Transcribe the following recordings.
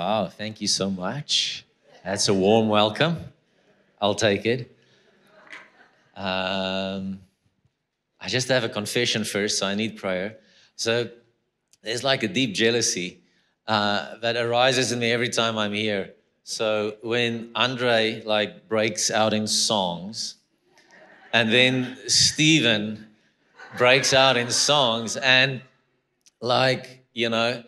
Wow, thank you so much. That's a warm welcome. I'll take it. Um, I just have a confession first, so I need prayer. So there's like a deep jealousy uh, that arises in me every time I'm here. So when Andre like breaks out in songs, and then Stephen breaks out in songs, and like you know,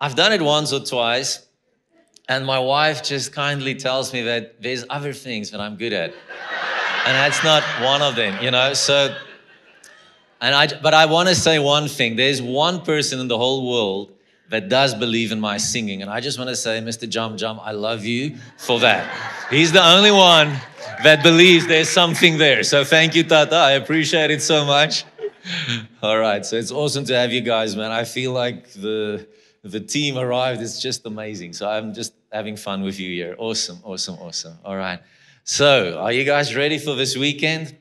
I've done it once or twice, and my wife just kindly tells me that there's other things that I'm good at, and that's not one of them. You know, so. And I, but I want to say one thing. There's one person in the whole world that does believe in my singing. And I just want to say, Mr. Jum Jum, I love you for that. He's the only one that believes there's something there. So thank you, Tata. I appreciate it so much. All right. So it's awesome to have you guys, man. I feel like the the team arrived. It's just amazing. So I'm just having fun with you here. Awesome, awesome, awesome. All right. So are you guys ready for this weekend?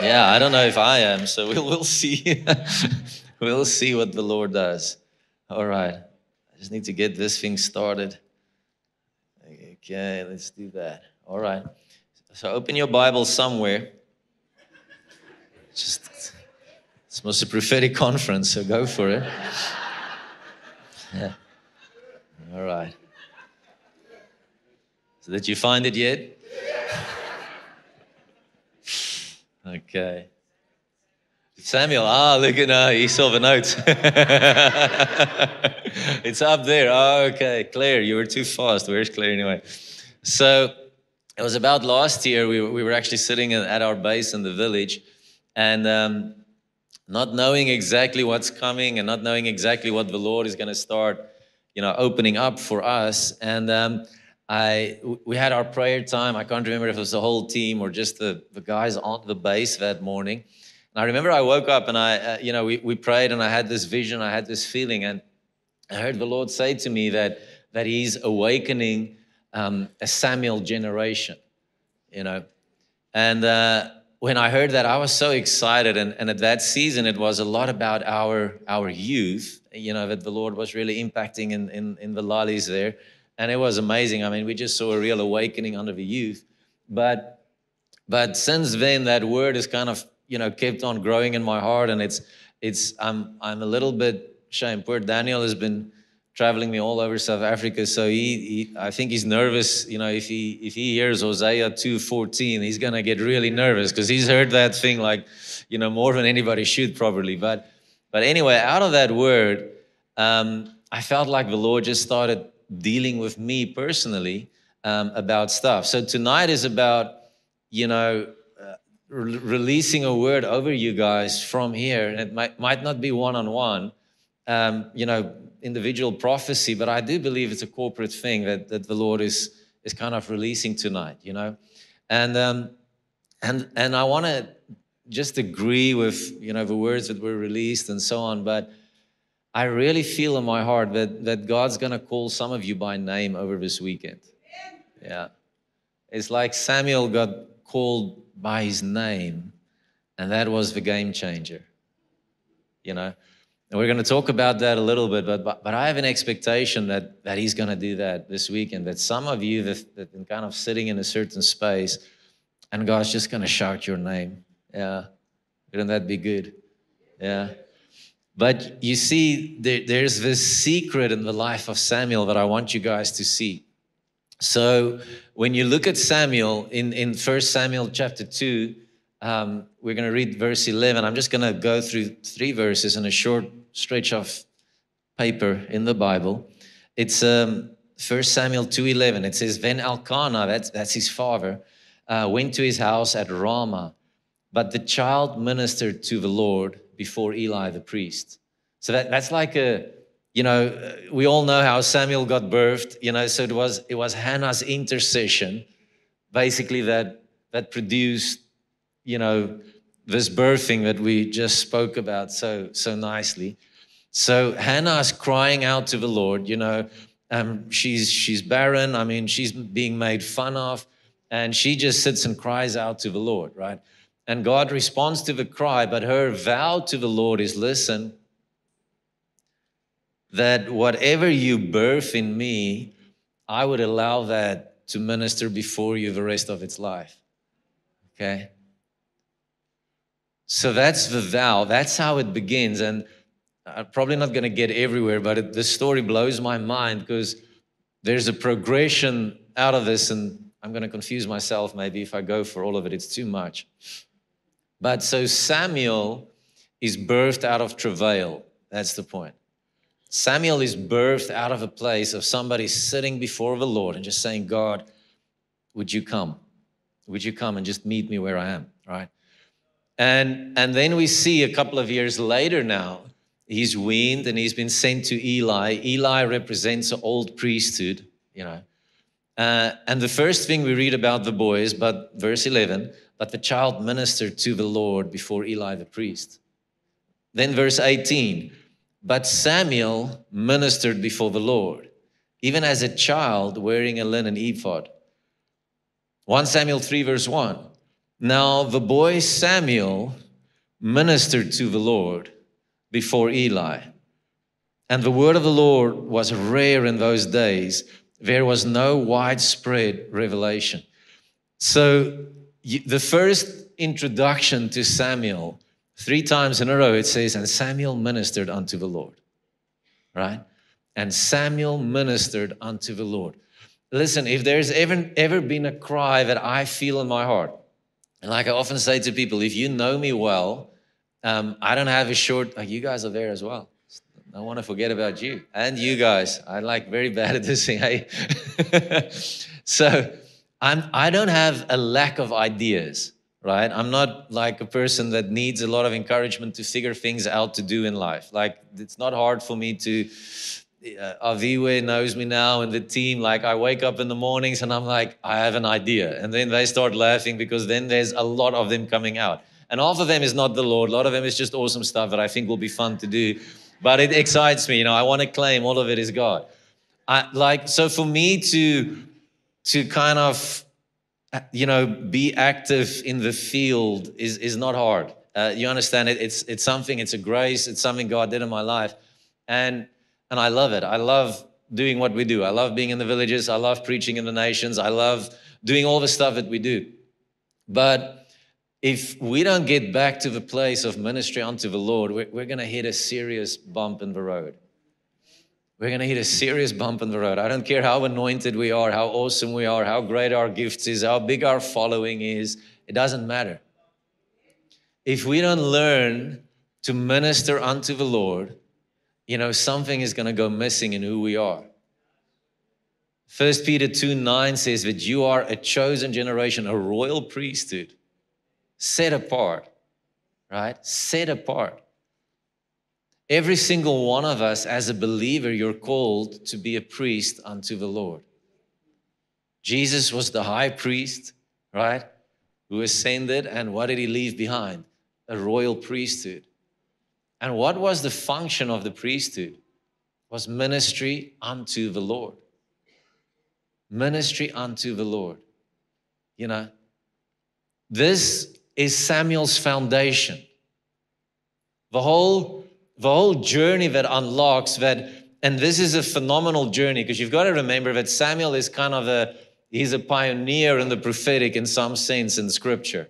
Yeah, I don't know if I am. So we'll, we'll see. we'll see what the Lord does. All right. I just need to get this thing started. Okay, let's do that. All right. So open your Bible somewhere. Just it's most a prophetic conference, so go for it. Yeah. All right. So did you find it yet? Okay. Samuel, ah, look at that. He saw the notes. it's up there. Oh, okay. Claire, you were too fast. Where's Claire anyway? So it was about last year. We, we were actually sitting at our base in the village and um, not knowing exactly what's coming and not knowing exactly what the Lord is going to start, you know, opening up for us. And um, I, we had our prayer time. I can't remember if it was the whole team or just the, the guys on the base that morning. And I remember I woke up and I, uh, you know, we, we prayed and I had this vision, I had this feeling, and I heard the Lord say to me that, that He's awakening um, a Samuel generation, you know. And uh, when I heard that, I was so excited. And, and at that season, it was a lot about our, our youth, you know, that the Lord was really impacting in, in, in the lollies there. And it was amazing. I mean, we just saw a real awakening under the youth. But, but since then, that word is kind of you know kept on growing in my heart and it's it's i'm i'm a little bit ashamed poor daniel has been traveling me all over south africa. So he, he i think he's nervous you know if he if he hears hosea 2.14 he's gonna get really nervous because he's heard that thing like you know more than anybody should probably. But but anyway out of that word um, i felt like the lord just started dealing with me personally um, about stuff. So tonight is about you know re- releasing a word over you guys from here, and it might, might not be one on one, you know, individual prophecy, but I do believe it's a corporate thing that, that the Lord is, is kind of releasing tonight, you know. And, um, and, and I want to just agree with, you know, the words that were released and so on, but I really feel in my heart that, that God's going to call some of you by name over this weekend. Yeah. It's like Samuel got called by his name, and that was the game changer. You know, and we're going to talk about that a little bit, but but, but I have an expectation that that he's going to do that this weekend. That some of you that that been kind of sitting in a certain space, and God's just going to shout your name. Yeah, wouldn't that be good? Yeah. But you see, there, there's this secret in the life of Samuel that I want you guys to see. So when you look at Samuel in, in 1 Samuel chapter 2, um, we're going to read verse 11. I'm just going to go through three verses in a short stretch of paper in the Bible. It's um, 1 Samuel 2.11. It says, Then Elkanah, that's, that's his father, uh, went to his house at Ramah, but the child ministered to the Lord before Eli the priest. So that, that's like a, you know, we all know how Samuel got birthed, you know, so it was it was Hannah's intercession basically that that produced, you know, this birthing that we just spoke about so so nicely. So Hannah's crying out to the Lord, you know, um, she's she's barren, I mean, she's being made fun of, and she just sits and cries out to the Lord, right? And God responds to the cry, but her vow to the Lord is listen, that whatever you birth in me, I would allow that to minister before you the rest of its life. Okay? So that's the vow. That's how it begins. And I'm probably not going to get everywhere, but it, the story blows my mind because there's a progression out of this, and I'm going to confuse myself maybe if I go for all of it. It's too much. But so Samuel is birthed out of travail. That's the point. Samuel is birthed out of a place of somebody sitting before the Lord and just saying, God, would you come? Would you come and just meet me where I am? Right? And, and then we see a couple of years later now, he's weaned and he's been sent to Eli. Eli represents an old priesthood, you know. Uh, and the first thing we read about the boys, but verse 11, but the child ministered to the Lord before Eli the priest. Then verse 18, but Samuel ministered before the Lord, even as a child wearing a linen ephod. 1 Samuel 3, verse 1. Now the boy Samuel ministered to the Lord before Eli. And the word of the Lord was rare in those days. There was no widespread revelation. So the first introduction to Samuel, three times in a row, it says, And Samuel ministered unto the Lord. Right? And Samuel ministered unto the Lord. Listen, if there's ever, ever been a cry that I feel in my heart, and like I often say to people, if you know me well, um, I don't have a short, oh, you guys are there as well. I want to forget about you and you guys. I'm like very bad at this thing. Hey, so I'm. I don't have a lack of ideas, right? I'm not like a person that needs a lot of encouragement to figure things out to do in life. Like it's not hard for me to. Uh, Aviwe knows me now and the team. Like I wake up in the mornings and I'm like, I have an idea, and then they start laughing because then there's a lot of them coming out. And half of them is not the Lord. A lot of them is just awesome stuff that I think will be fun to do. But it excites me. You know, I want to claim all of it is God. I, like, so for me to, to kind of, you know, be active in the field is, is not hard. Uh, you understand it? It's, it's something, it's a grace. It's something God did in my life. And, and I love it. I love doing what we do. I love being in the villages. I love preaching in the nations. I love doing all the stuff that we do. But if we don't get back to the place of ministry unto the Lord, we're, we're going to hit a serious bump in the road. We're going to hit a serious bump in the road. I don't care how anointed we are, how awesome we are, how great our gifts is, how big our following is. It doesn't matter. If we don't learn to minister unto the Lord, you know, something is going to go missing in who we are. First Peter 2 9 says that you are a chosen generation, a royal priesthood set apart, right? Set apart. Every single one of us, as a believer, you're called to be a priest unto the Lord. Jesus was the high priest, right? Who ascended, and what did he leave behind? A royal priesthood. And what was the function of the priesthood? It was ministry unto the Lord. Ministry unto the Lord. You know, this is Samuel's foundation. The whole, the whole journey that unlocks that, and this is a phenomenal journey because you've got to remember that Samuel is kind of a, he's a pioneer in the prophetic in some sense in scripture,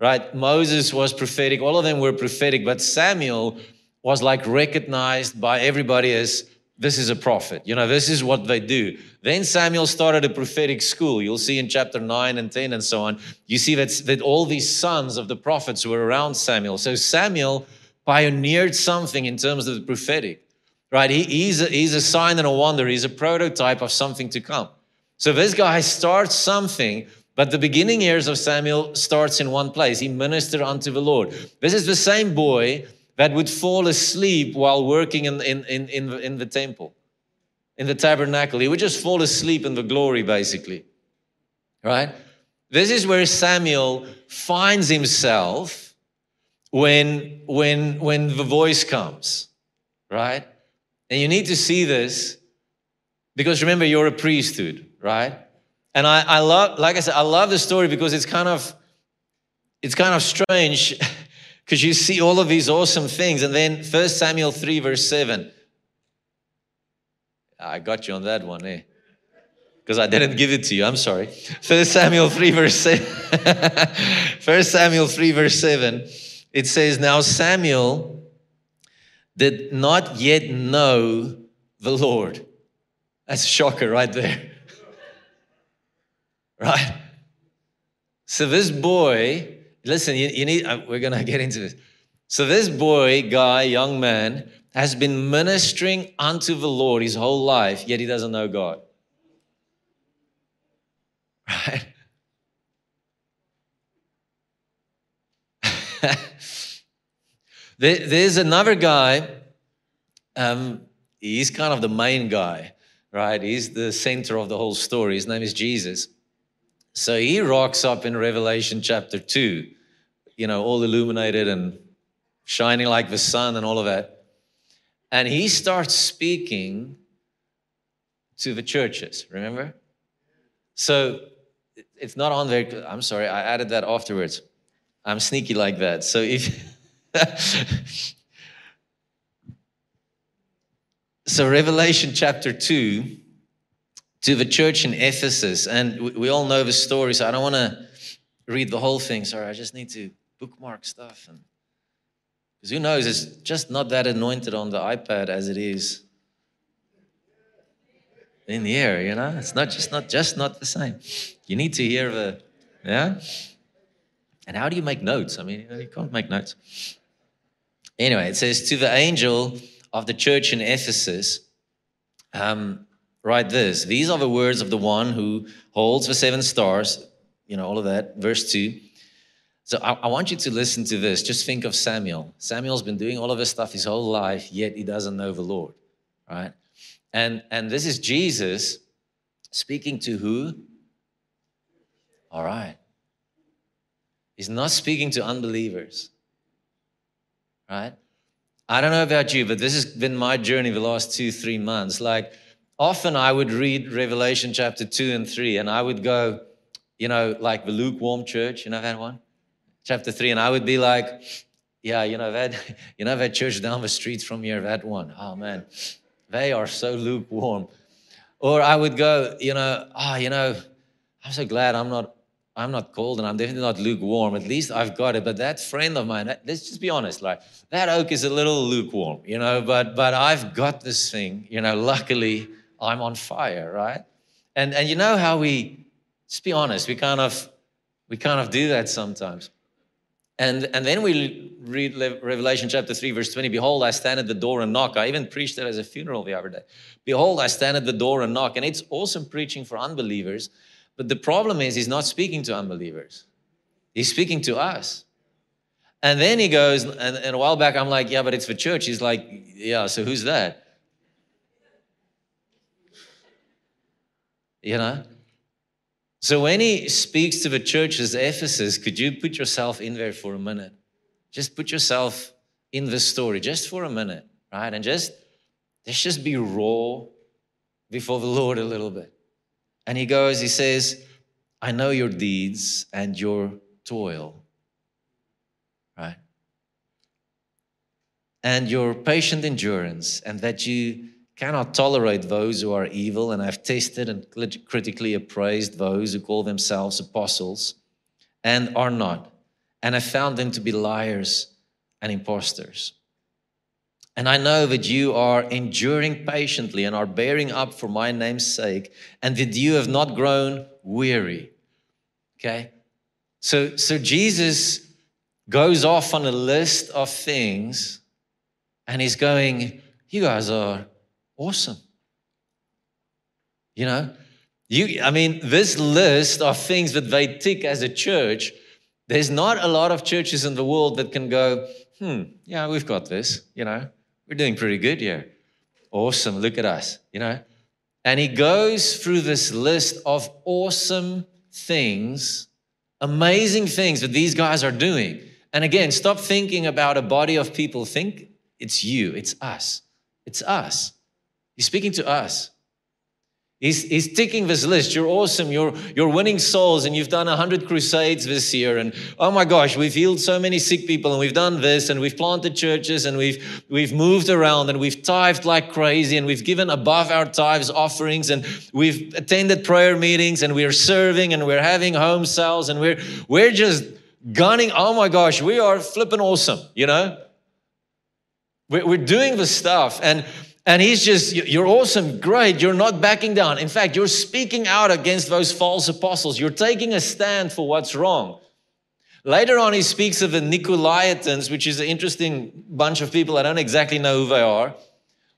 right? Moses was prophetic, all of them were prophetic, but Samuel was like recognized by everybody as this is a prophet. You know, this is what they do. Then Samuel started a prophetic school. You'll see in chapter 9 and 10 and so on. You see that, that all these sons of the prophets were around Samuel. So Samuel pioneered something in terms of the prophetic, right? He, he's, a, he's a sign and a wonder. He's a prototype of something to come. So this guy starts something, but the beginning years of Samuel starts in one place. He ministered unto the Lord. This is the same boy that would fall asleep while working in, in, in, in, the, in the temple, in the tabernacle. He would just fall asleep in the glory, basically. Right? This is where Samuel finds himself when, when, when the voice comes. Right? And you need to see this because remember, you're a priesthood, right? And I, I love, like I said, I love the story because it's kind of, it's kind of strange because you see all of these awesome things. And then 1 Samuel 3, verse 7. I got you on that one, eh? Because I didn't give it to you. I'm sorry. First Samuel 3, verse 7. First Samuel 3, verse 7. It says, Now Samuel did not yet know the Lord. That's a shocker right there. Right? So this boy, listen, you, you need, uh, we're going to get into this. So this boy, guy, young man, has been ministering unto the Lord his whole life, yet he doesn't know God. Right? There's another guy, um, he's kind of the main guy, right? He's the center of the whole story. His name is Jesus. So he rocks up in Revelation chapter 2, you know, all illuminated and shining like the sun and all of that. And he starts speaking to the churches, remember? So it's not on there. I'm sorry, I added that afterwards. I'm sneaky like that. So if. so, Revelation chapter 2 to the church in Ephesus, and we, we all know the story, so I don't want to read the whole thing. Sorry, I just need to bookmark stuff. And because who knows, it's just not that anointed on the iPad as it is in the air, you know? It's not just not just not the same. You need to hear the yeah. And how do you make notes? I mean, you can't make notes. Anyway, it says to the angel of the church in Ephesus, um, write this. These are the words of the one who holds the seven stars. You know all of that. Verse two. So I, I, want you to listen to this. Just think of Samuel. Samuel's been doing all of this stuff his whole life, yet he doesn't know the Lord, right? And and this is Jesus speaking to who? All right. He's not speaking to unbelievers, right? I don't know about you, but this has been my journey the last two, three months. Like, often I would read Revelation chapter two and three, and I would go, you know, like the lukewarm church, you know that one? chapter 3 and i would be like yeah you know that you know that church down the street from here that one? Oh man. They are so lukewarm. Or i would go you know oh you know i'm so glad i'm not i'm not cold and i'm definitely not lukewarm. At least i've got it. But that friend of mine let's just be honest like that oak is a little lukewarm you know but but i've got this thing you know luckily i'm on fire right and and you know how we just be honest we kind of we kind of do that sometimes and, and then we read Revelation chapter 3, verse 20 Behold, I stand at the door and knock. I even preached it as a funeral the other day. Behold, I stand at the door and knock. And it's awesome preaching for unbelievers. But the problem is, he's not speaking to unbelievers, he's speaking to us. And then he goes, and, and a while back, I'm like, Yeah, but it's for church. He's like, Yeah, so who's that? You know? So when he speaks to the churches, Ephesus, could you put yourself in there for a minute? Just put yourself in the story just for a minute, right? And just let's just be raw before the Lord a little bit. And he goes, he says, I know your deeds and your toil, right? And your patient endurance, and that you cannot tolerate those who are evil, and I've tested and critically appraised those who call themselves apostles and are not, and I found them to be liars and impostors. And I know that you are enduring patiently and are bearing up for my name's sake, and that you have not grown weary. Okay? So, so Jesus goes off on a list of things, and he's going, You guys are Awesome. You know, you, I mean, this list of things that they tick as a church, there's not a lot of churches in the world that can go, hmm, yeah, we've got this, you know, we're doing pretty good here. Awesome, look at us, you know. And he goes through this list of awesome things, amazing things that these guys are doing. And again, stop thinking about a body of people. Think it's you, it's us. It's us. He's speaking to us. He's, he's ticking this list. You're awesome. You're, you're winning souls, and you've done 100 crusades this year. And oh my gosh, we've healed so many sick people, and we've done this, and we've planted churches, and we've, we've moved around, and we've tithed like crazy, and we've given above our tithes offerings, and we've attended prayer meetings, and we're serving, and we're having home sales, and we're, we're just gunning. Oh my gosh, we are flipping awesome, you know? We're, we're doing the stuff. And and he's just, you're awesome, great. You're not backing down. In fact, you're speaking out against those false apostles. You're taking a stand for what's wrong. Later on, he speaks of the Nicolaitans, which is an interesting bunch of people. I don't exactly know who they are.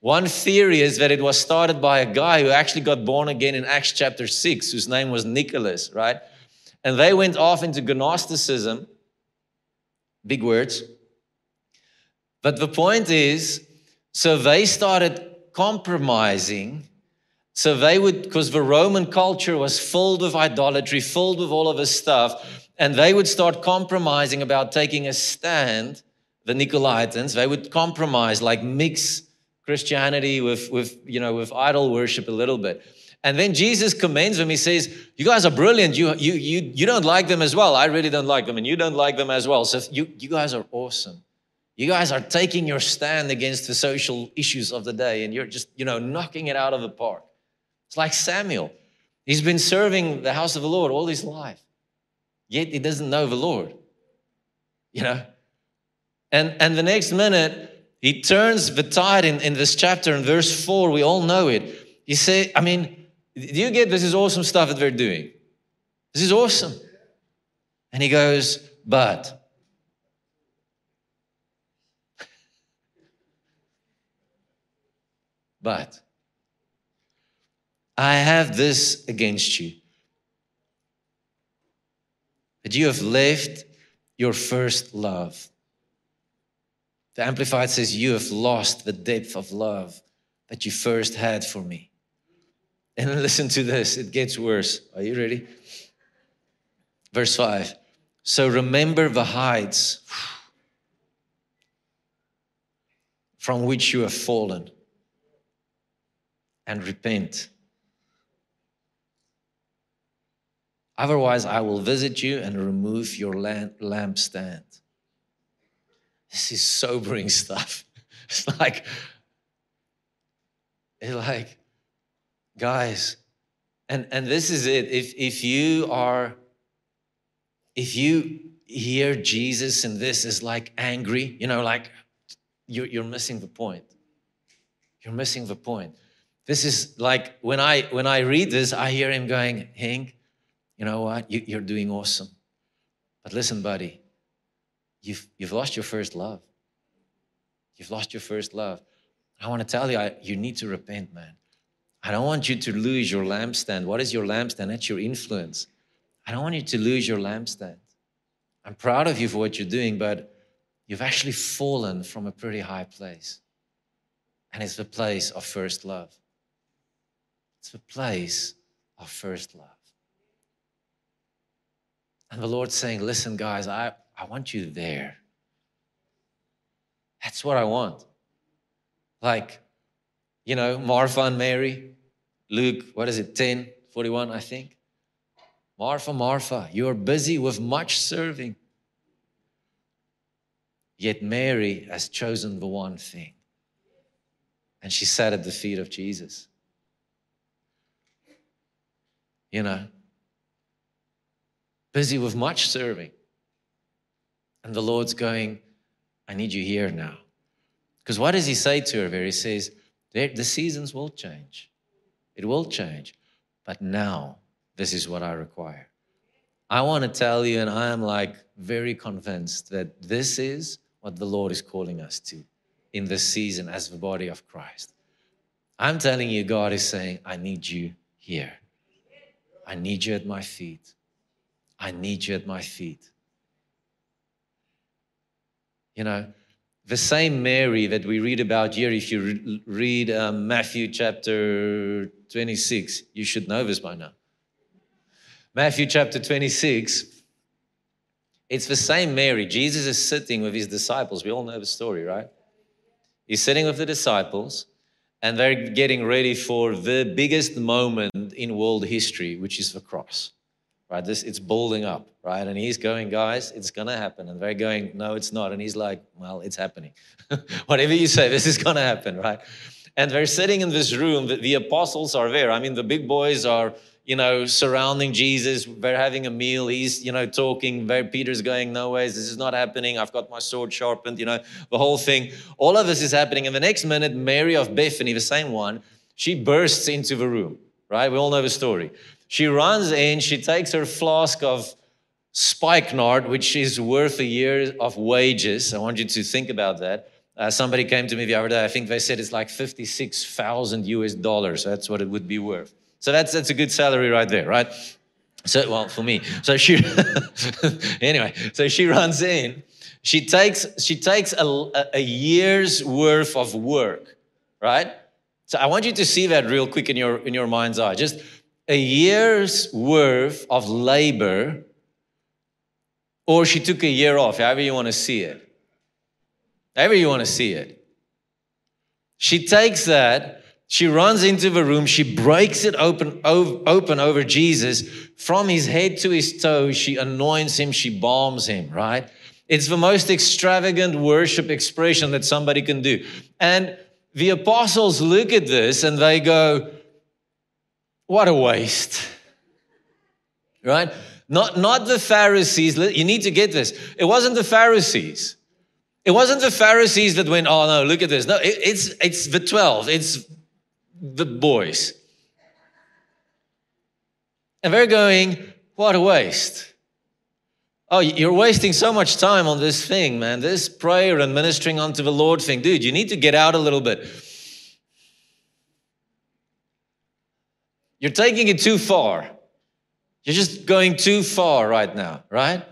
One theory is that it was started by a guy who actually got born again in Acts chapter 6, whose name was Nicholas, right? And they went off into Gnosticism. Big words. But the point is, so they started compromising. So they would, because the Roman culture was filled with idolatry, filled with all of this stuff, and they would start compromising about taking a stand. The Nicolaitans, they would compromise, like mix Christianity with, with, you know, with idol worship a little bit. And then Jesus commends them. He says, You guys are brilliant. You, you, you, you don't like them as well. I really don't like them, and you don't like them as well. So you, you guys are awesome. You guys are taking your stand against the social issues of the day and you're just, you know, knocking it out of the park. It's like Samuel. He's been serving the house of the Lord all his life, yet he doesn't know the Lord. You know? And, and the next minute, he turns the tide in, in this chapter in verse 4. We all know it. He say, I mean, do you get this is awesome stuff that they're doing? This is awesome. And he goes, but But I have this against you that you have left your first love. The Amplified says, You have lost the depth of love that you first had for me. And listen to this, it gets worse. Are you ready? Verse 5 So remember the heights from which you have fallen and repent. Otherwise, I will visit you and remove your lampstand. This is sobering stuff. It's like, it's like, guys, and, and this is it. If, if you are, if you hear Jesus and this is like angry, you know, like you're, you're missing the point. You're missing the point. This is like when I when I read this, I hear him going, Henk, you know what? You, you're doing awesome. But listen, buddy, you've you've lost your first love. You've lost your first love. I want to tell you, I, you need to repent, man. I don't want you to lose your lampstand. What is your lampstand? That's your influence. I don't want you to lose your lampstand. I'm proud of you for what you're doing, but you've actually fallen from a pretty high place. And it's the place of first love. A place of first love. And the Lord's saying, Listen, guys, I, I want you there. That's what I want. Like, you know, Martha and Mary, Luke, what is it, 10, 41, I think. Martha, Martha, you are busy with much serving. Yet Mary has chosen the one thing. And she sat at the feet of Jesus you know, busy with much serving. And the Lord's going, I need you here now. Because what does he say to her there? He says, the seasons will change. It will change. But now, this is what I require. I want to tell you, and I am like very convinced that this is what the Lord is calling us to in this season as the body of Christ. I'm telling you, God is saying, I need you here. I need you at my feet. I need you at my feet. You know, the same Mary that we read about here, if you re- read um, Matthew chapter 26, you should know this by now. Matthew chapter 26, it's the same Mary. Jesus is sitting with his disciples. We all know the story, right? He's sitting with the disciples, and they're getting ready for the biggest moment in world history, which is the cross. Right? This it's building up, right? And he's going, guys, it's gonna happen. And they're going, no, it's not. And he's like, well, it's happening. Whatever you say, this is gonna happen, right? And they're sitting in this room. The, the apostles are there. I mean, the big boys are you know, surrounding Jesus. They're having a meal. He's, you know, talking. Peter's going, no ways, this is not happening. I've got my sword sharpened, you know, the whole thing. All of this is happening. And the next minute, Mary of Bethany, the same one, she bursts into the room, right? We all know the story. She runs in, she takes her flask of spikenard, which is worth a year of wages. I want you to think about that. Uh, somebody came to me the other day. I think they said it's like 56,000 US dollars. That's what it would be worth. So that's that's a good salary right there, right? So well for me. So she anyway, so she runs in. She takes she takes a, a year's worth of work, right? So I want you to see that real quick in your in your mind's eye. Just a year's worth of labor, or she took a year off, however you want to see it. However you want to see it. She takes that she runs into the room. She breaks it open, open over Jesus. From his head to his toes, she anoints him, she balms him, right? It's the most extravagant worship expression that somebody can do. And the apostles look at this and they go, What a waste. Right? Not, not the Pharisees. You need to get this. It wasn't the Pharisees. It wasn't the Pharisees that went, Oh no, look at this. No, it, it's, it's the 12. It's the boys. And they're going, What a waste. Oh, you're wasting so much time on this thing, man. This prayer and ministering unto the Lord thing. Dude, you need to get out a little bit. You're taking it too far. You're just going too far right now, right?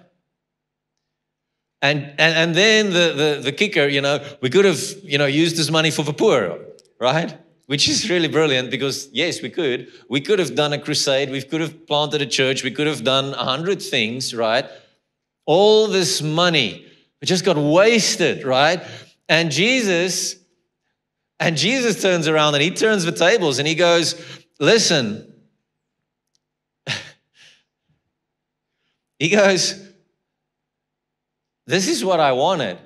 And, and, and then the, the, the kicker, you know, we could have, you know, used this money for the poor, right? Which is really brilliant because yes, we could. We could have done a crusade. We could have planted a church. We could have done a hundred things, right? All this money it just got wasted, right? And Jesus, and Jesus turns around and he turns the tables and he goes, listen. he goes, this is what I wanted.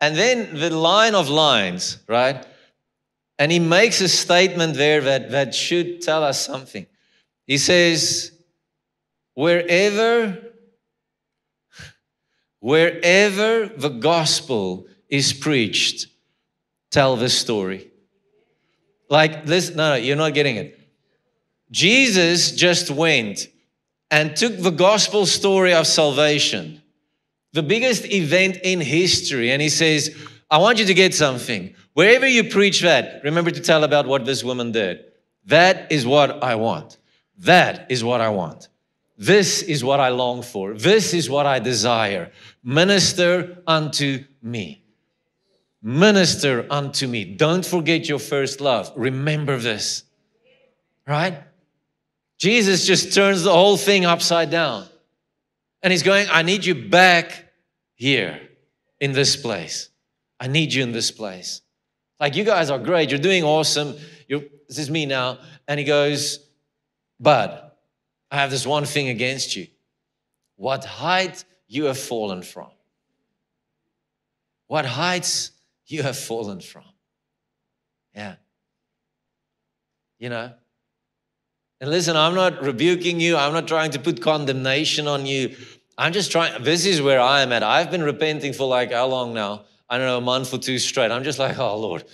And then the line of lines, right? And he makes a statement there that, that should tell us something. He says, wherever, wherever the gospel is preached, tell the story. Like this, no, no, you're not getting it. Jesus just went and took the gospel story of salvation the biggest event in history. And he says, I want you to get something. Wherever you preach that, remember to tell about what this woman did. That is what I want. That is what I want. This is what I long for. This is what I desire. Minister unto me. Minister unto me. Don't forget your first love. Remember this. Right? Jesus just turns the whole thing upside down. And he's going, I need you back here in this place. I need you in this place. Like, you guys are great. You're doing awesome. You're, this is me now. And he goes, Bud, I have this one thing against you. What height you have fallen from. What heights you have fallen from. Yeah. You know, and listen, I'm not rebuking you. I'm not trying to put condemnation on you. I'm just trying, this is where I am at. I've been repenting for like how long now? I don't know, a month or two straight. I'm just like, oh Lord,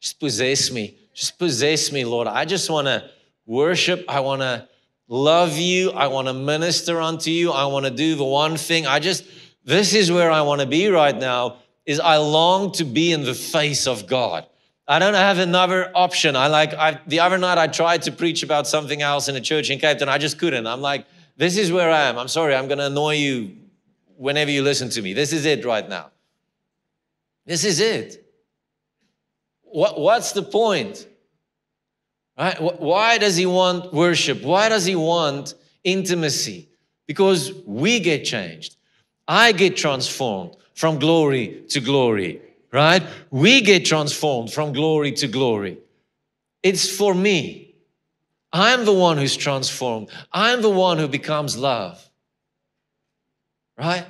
just possess me. Just possess me, Lord. I just want to worship. I want to love you. I want to minister unto you. I want to do the one thing. I just, this is where I want to be right now, is I long to be in the face of God. I don't have another option. I like, I, the other night I tried to preach about something else in a church in Cape Town. I just couldn't. I'm like, this is where I am. I'm sorry, I'm going to annoy you whenever you listen to me. This is it right now. This is it. What, what's the point? Right? Why does he want worship? Why does he want intimacy? Because we get changed. I get transformed from glory to glory right? We get transformed from glory to glory. It's for me. I'm the one who's transformed. I'm the one who becomes love. Right?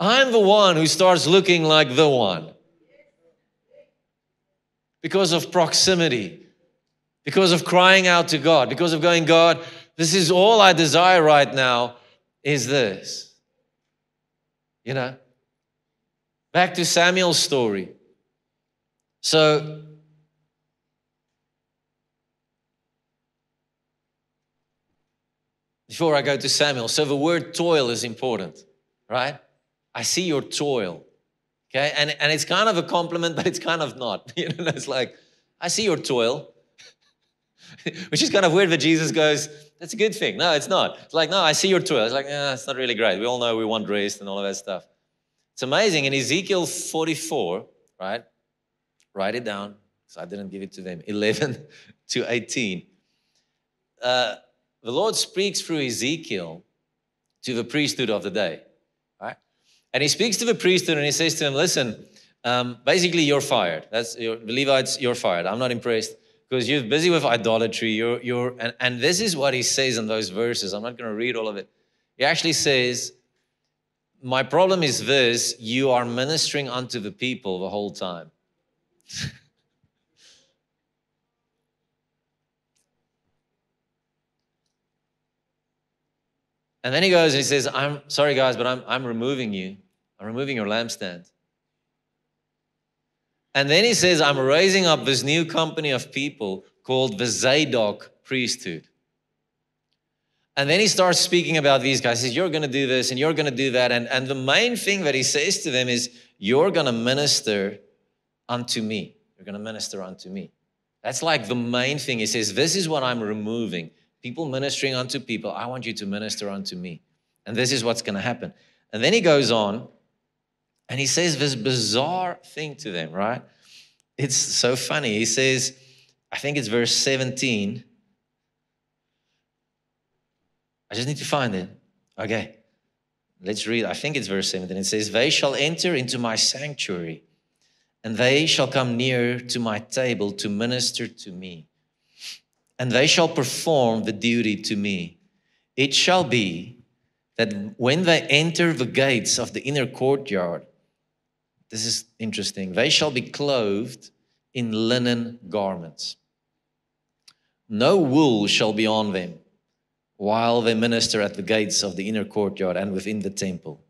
I'm the one who starts looking like the one. Because of proximity, because of crying out to God, because of going, God, this is all I desire right now is this. You know? Back to Samuel's story. So, before I go to Samuel, so the word toil is important, right? I see your toil. Okay, and, and it's kind of a compliment, but it's kind of not. You know, it's like, I see your toil. Which is kind of weird that Jesus goes, that's a good thing. No, it's not. It's like, no, I see your toil. It's like, yeah, it's not really great. We all know we want rest and all of that stuff. It's amazing. In Ezekiel 44, right? Write it down. So I didn't give it to them. 11 to 18. Uh, the Lord speaks through Ezekiel to the priesthood of the day, right? And he speaks to the priesthood and he says to them, listen, um, basically you're fired. That's your, the Levites, you're fired. I'm not impressed because you're busy with idolatry. You're, you're, and, and this is what he says in those verses. I'm not going to read all of it. He actually says, My problem is this you are ministering unto the people the whole time. and then he goes and he says, I'm sorry, guys, but I'm, I'm removing you. I'm removing your lampstand. And then he says, I'm raising up this new company of people called the Zadok priesthood. And then he starts speaking about these guys. He says, You're going to do this and you're going to do that. And, and the main thing that he says to them is, You're going to minister unto me. You're going to minister unto me. That's like the main thing. He says, This is what I'm removing. People ministering unto people. I want you to minister unto me. And this is what's going to happen. And then he goes on and he says this bizarre thing to them, right? It's so funny. He says, I think it's verse 17. I just need to find it. Okay. Let's read. I think it's verse 17. It says, They shall enter into my sanctuary, and they shall come near to my table to minister to me, and they shall perform the duty to me. It shall be that when they enter the gates of the inner courtyard, this is interesting. They shall be clothed in linen garments. No wool shall be on them while they minister at the gates of the inner courtyard and within the temple.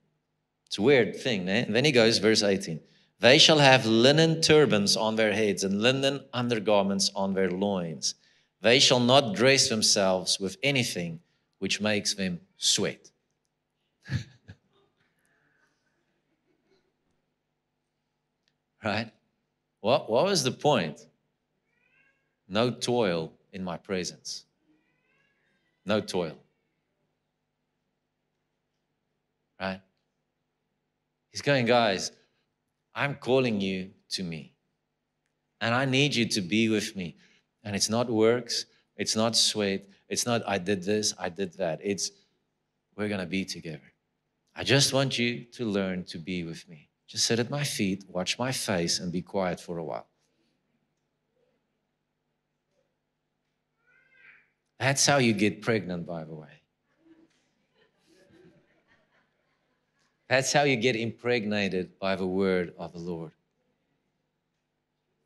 It's a weird thing. Eh? And then he goes, verse 18. They shall have linen turbans on their heads and linen undergarments on their loins. They shall not dress themselves with anything which makes them sweat. Right? What, what was the point? No toil in my presence. No toil. Right? He's going, guys, I'm calling you to me. And I need you to be with me. And it's not works, it's not sweat, it's not I did this, I did that. It's we're going to be together. I just want you to learn to be with me. Just sit at my feet, watch my face, and be quiet for a while. That's how you get pregnant, by the way. That's how you get impregnated by the word of the Lord.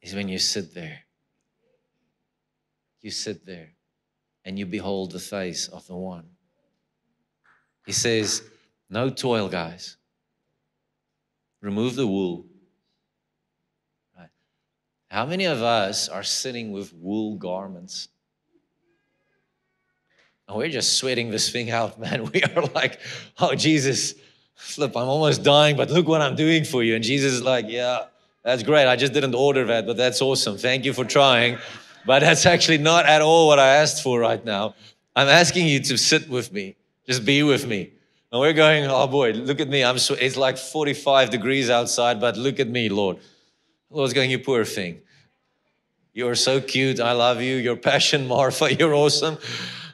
Is when you sit there. You sit there and you behold the face of the one. He says, No toil, guys. Remove the wool. Right. How many of us are sitting with wool garments? And we're just sweating this thing out, man. We are like, oh, Jesus, flip, I'm almost dying, but look what I'm doing for you. And Jesus is like, yeah, that's great. I just didn't order that, but that's awesome. Thank you for trying. But that's actually not at all what I asked for right now. I'm asking you to sit with me, just be with me. And we're going, oh boy, look at me. I'm so, it's like 45 degrees outside, but look at me, Lord. Lord's going, you poor thing. You're so cute. I love you. Your passion, Martha. You're awesome.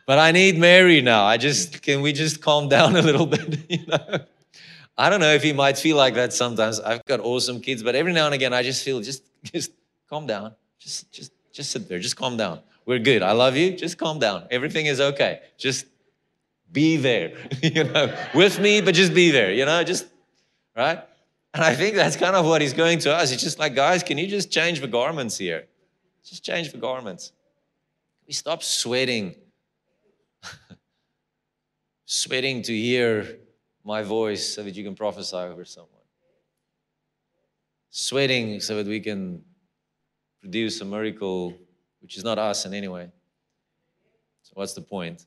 But I need Mary now. I just, can we just calm down a little bit? you know? I don't know if he might feel like that sometimes. I've got awesome kids, but every now and again I just feel just just calm down. Just just just sit there. Just calm down. We're good. I love you. Just calm down. Everything is okay. Just be there. you know, with me, but just be there, you know, just right? And I think that's kind of what he's going to us. It's just like, guys, can you just change the garments here? Just change the garments. We stop sweating. sweating to hear my voice so that you can prophesy over someone. Sweating so that we can produce a miracle, which is not us in any way. So, what's the point?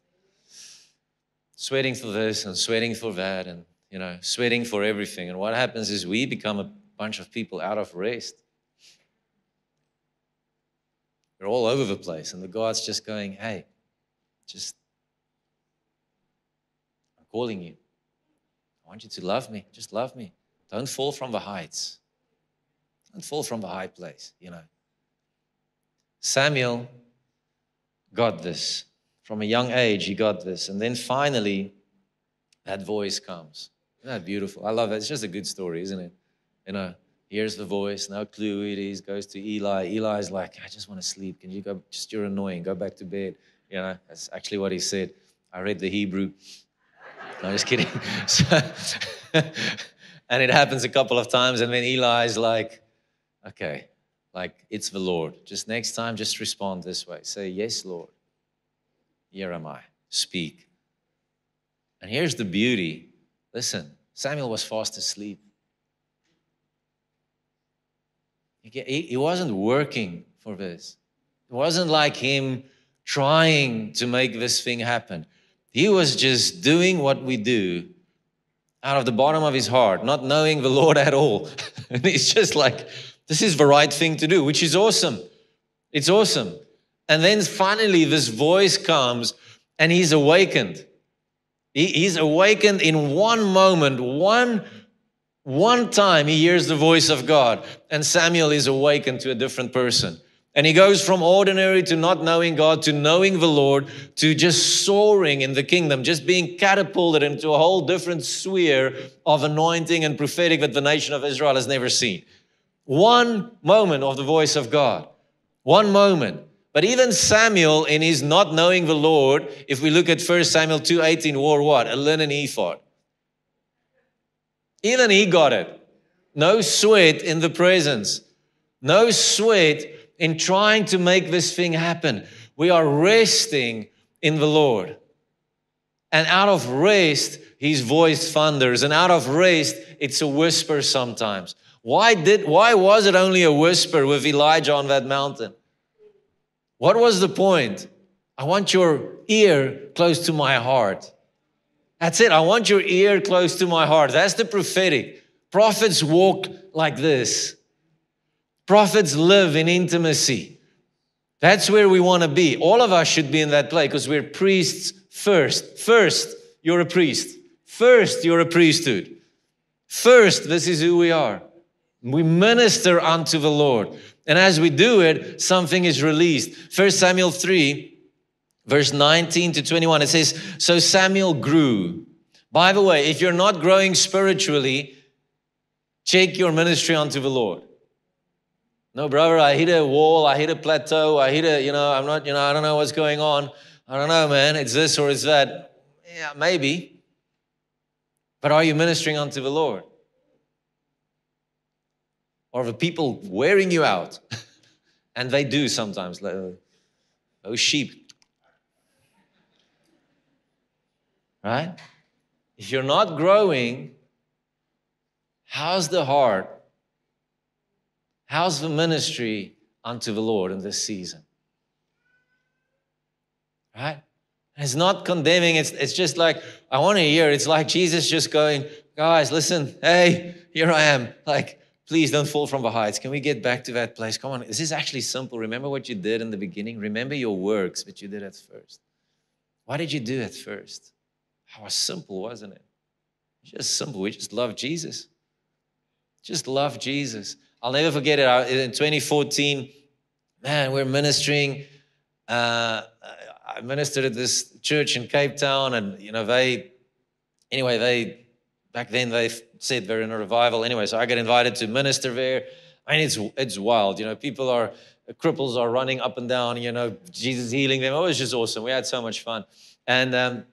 Sweating for this and sweating for that, and you know, sweating for everything. And what happens is we become a bunch of people out of rest. We're all over the place, and the God's just going, hey, just, I'm calling you. I want you to love me. Just love me. Don't fall from the heights. Don't fall from the high place, you know. Samuel got this. From a young age, he got this. And then finally, that voice comes. Isn't that beautiful? I love it. It's just a good story, isn't it? You know, hears the voice, no clue who it is, goes to Eli. Eli's like, I just want to sleep. Can you go? Just you're annoying. Go back to bed. You know, that's actually what he said. I read the Hebrew. No, just kidding. So, and it happens a couple of times, and then Eli's like, okay, like it's the Lord. Just next time, just respond this way. Say, Yes, Lord. Here am I. Speak. And here's the beauty. Listen, Samuel was fast asleep. He wasn't working for this. It wasn't like him trying to make this thing happen. He was just doing what we do out of the bottom of his heart, not knowing the Lord at all. and he's just like, this is the right thing to do, which is awesome. It's awesome. And then finally, this voice comes and he's awakened. he's awakened in one moment, one one time he hears the voice of God, and Samuel is awakened to a different person. And he goes from ordinary to not knowing God to knowing the Lord to just soaring in the kingdom, just being catapulted into a whole different sphere of anointing and prophetic that the nation of Israel has never seen. One moment of the voice of God. One moment. But even Samuel, in his not knowing the Lord, if we look at 1 Samuel 2:18, wore what? A linen ephod. Even he got it. No sweat in the presence. No sweat in trying to make this thing happen. We are resting in the Lord. And out of rest, his voice thunders. And out of rest, it's a whisper sometimes. Why did why was it only a whisper with Elijah on that mountain? What was the point? I want your ear close to my heart. That's it. I want your ear close to my heart. That's the prophetic. Prophets walk like this. Prophets live in intimacy. That's where we want to be. All of us should be in that place because we're priests first. First, you're a priest. First, you're a priesthood. First, this is who we are. We minister unto the Lord. And as we do it, something is released. First Samuel 3, verse 19 to 21, it says, So Samuel grew. By the way, if you're not growing spiritually, check your ministry unto the Lord. No, brother, I hit a wall, I hit a plateau, I hit a, you know, I'm not, you know, I don't know what's going on. I don't know, man, it's this or it's that. Yeah, maybe. But are you ministering unto the Lord? Or the people wearing you out? and they do sometimes. Those uh, oh, sheep right? If you're not growing, how's the heart? How's the ministry unto the Lord in this season? Right? It's not condemning, it's, it's just like, I want to hear, it's like Jesus just going, guys, listen, hey, here I am. Like, please don't fall from the heights. Can we get back to that place? Come on, this is actually simple. Remember what you did in the beginning? Remember your works that you did at first. Why did you do at first? How simple, wasn't it? Just simple. We just love Jesus. Just love Jesus. I'll never forget it. In 2014, man, we're ministering. Uh, I ministered at this church in Cape Town, and you know they, anyway, they back then they said they're in a revival. Anyway, so I got invited to minister there. I mean, it's it's wild. You know, people are cripples are running up and down. You know, Jesus healing them. It was just awesome. We had so much fun, and um,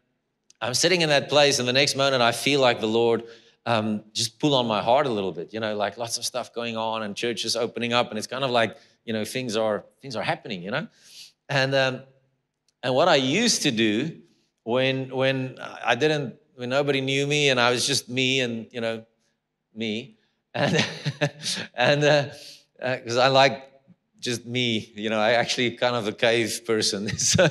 I'm sitting in that place, and the next moment I feel like the Lord um, just pull on my heart a little bit. You know, like lots of stuff going on, and churches opening up, and it's kind of like you know things are things are happening. You know, and um, and what I used to do when when I didn't when nobody knew me and I was just me and you know me and and because uh, uh, I like just me you know I actually kind of a cave person so,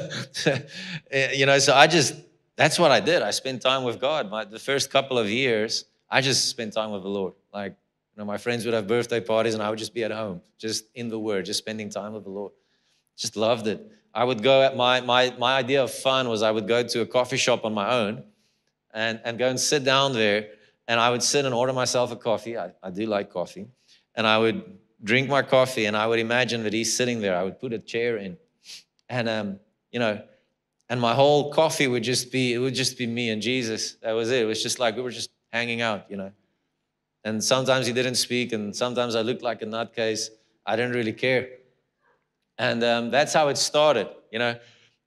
you know so I just that's what I did I spent time with God my, the first couple of years I just spent time with the Lord like you know my friends would have birthday parties and I would just be at home just in the Word just spending time with the Lord just loved it I would go at my my my idea of fun was I would go to a coffee shop on my own and, and go and sit down there. And I would sit and order myself a coffee. I, I do like coffee. And I would drink my coffee and I would imagine that he's sitting there. I would put a chair in. And, um, you know, and my whole coffee would just be, it would just be me and Jesus. That was it. It was just like we were just hanging out, you know. And sometimes he didn't speak, and sometimes I looked like a nutcase. I didn't really care. And um, that's how it started, you know.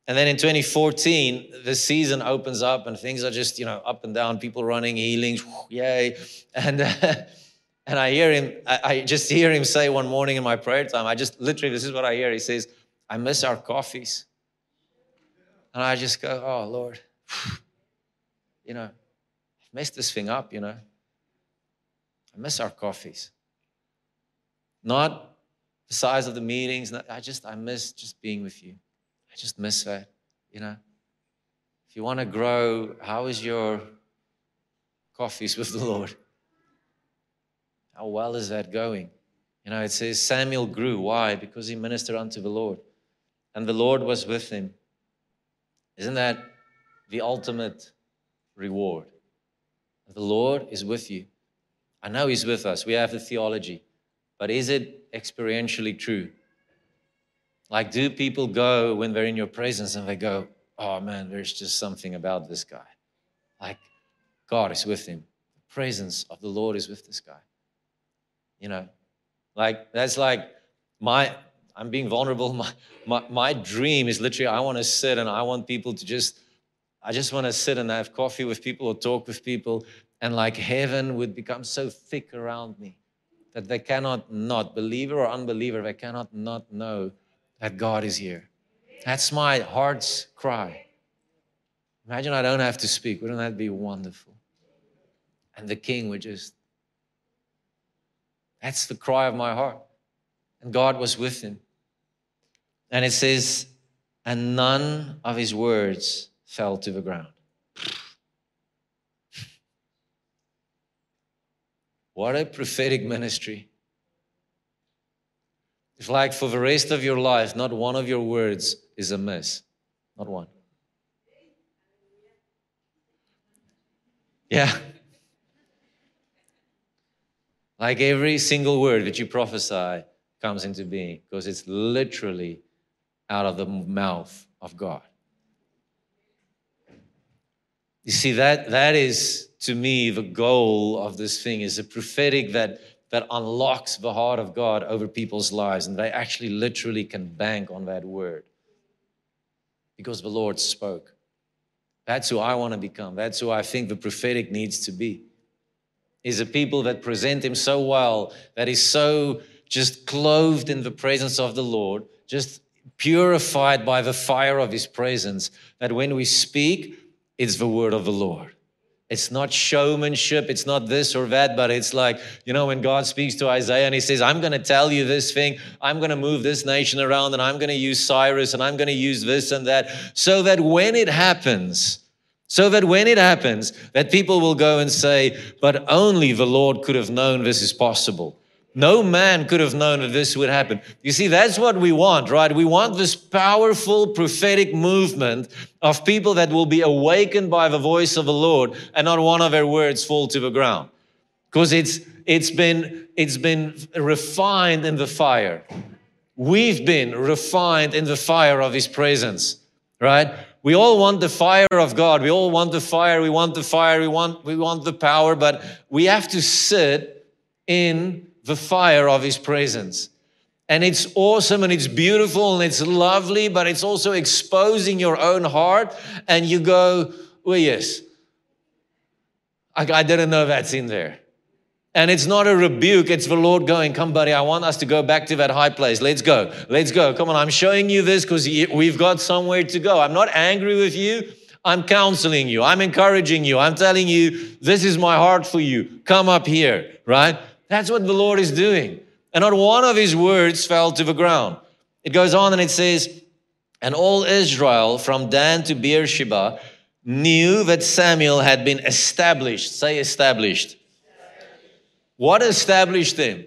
And then in 2014, the season opens up and things are just, you know, up and down, people running, healings, yay. And, uh, and I hear him, I, I just hear him say one morning in my prayer time, I just literally, this is what I hear. He says, I miss our coffees. And I just go, oh, Lord, you know, Messed this thing up, you know. I miss our coffees. Not the size of the meetings. I just, I miss just being with you. I just miss that, you know. If you want to grow, how is your coffees with the Lord? How well is that going? You know, it says Samuel grew. Why? Because he ministered unto the Lord. And the Lord was with him. Isn't that the ultimate reward? The Lord is with you. I know He's with us. We have the theology. But is it experientially true? Like, do people go when they're in your presence and they go, oh man, there's just something about this guy? Like, God is with him. The presence of the Lord is with this guy. You know, like, that's like my, I'm being vulnerable. My, my, my dream is literally, I want to sit and I want people to just, I just want to sit and have coffee with people or talk with people, and like heaven would become so thick around me that they cannot not, believer or unbeliever, they cannot not know that God is here. That's my heart's cry. Imagine I don't have to speak. Wouldn't that be wonderful? And the king would just, that's the cry of my heart. And God was with him. And it says, and none of his words fell to the ground. What a prophetic ministry. It's like for the rest of your life, not one of your words is amiss. Not one. Yeah. Like every single word that you prophesy comes into being because it's literally out of the mouth of God. You see, that, that is to me the goal of this thing is a prophetic that that unlocks the heart of God over people's lives. And they actually literally can bank on that word because the Lord spoke. That's who I want to become. That's who I think the prophetic needs to be. Is a people that present Him so well, that is so just clothed in the presence of the Lord, just purified by the fire of His presence, that when we speak, it's the word of the Lord. It's not showmanship. It's not this or that, but it's like, you know, when God speaks to Isaiah and he says, I'm going to tell you this thing, I'm going to move this nation around, and I'm going to use Cyrus, and I'm going to use this and that, so that when it happens, so that when it happens, that people will go and say, but only the Lord could have known this is possible. No man could have known that this would happen. You see, that's what we want, right? We want this powerful prophetic movement of people that will be awakened by the voice of the Lord and not one of their words fall to the ground. Because it's, it's, been, it's been refined in the fire. We've been refined in the fire of His presence right? We all want the fire of God. We all want the fire. We want the fire. We want, we want the power, but we have to sit in the fire of His presence. And it's awesome and it's beautiful and it's lovely, but it's also exposing your own heart. And you go, well, yes, I, I didn't know that's in there. And it's not a rebuke, it's the Lord going, Come, buddy, I want us to go back to that high place. Let's go. Let's go. Come on, I'm showing you this because we've got somewhere to go. I'm not angry with you. I'm counseling you. I'm encouraging you. I'm telling you, this is my heart for you. Come up here, right? That's what the Lord is doing. And not one of his words fell to the ground. It goes on and it says, And all Israel from Dan to Beersheba knew that Samuel had been established. Say established what established them?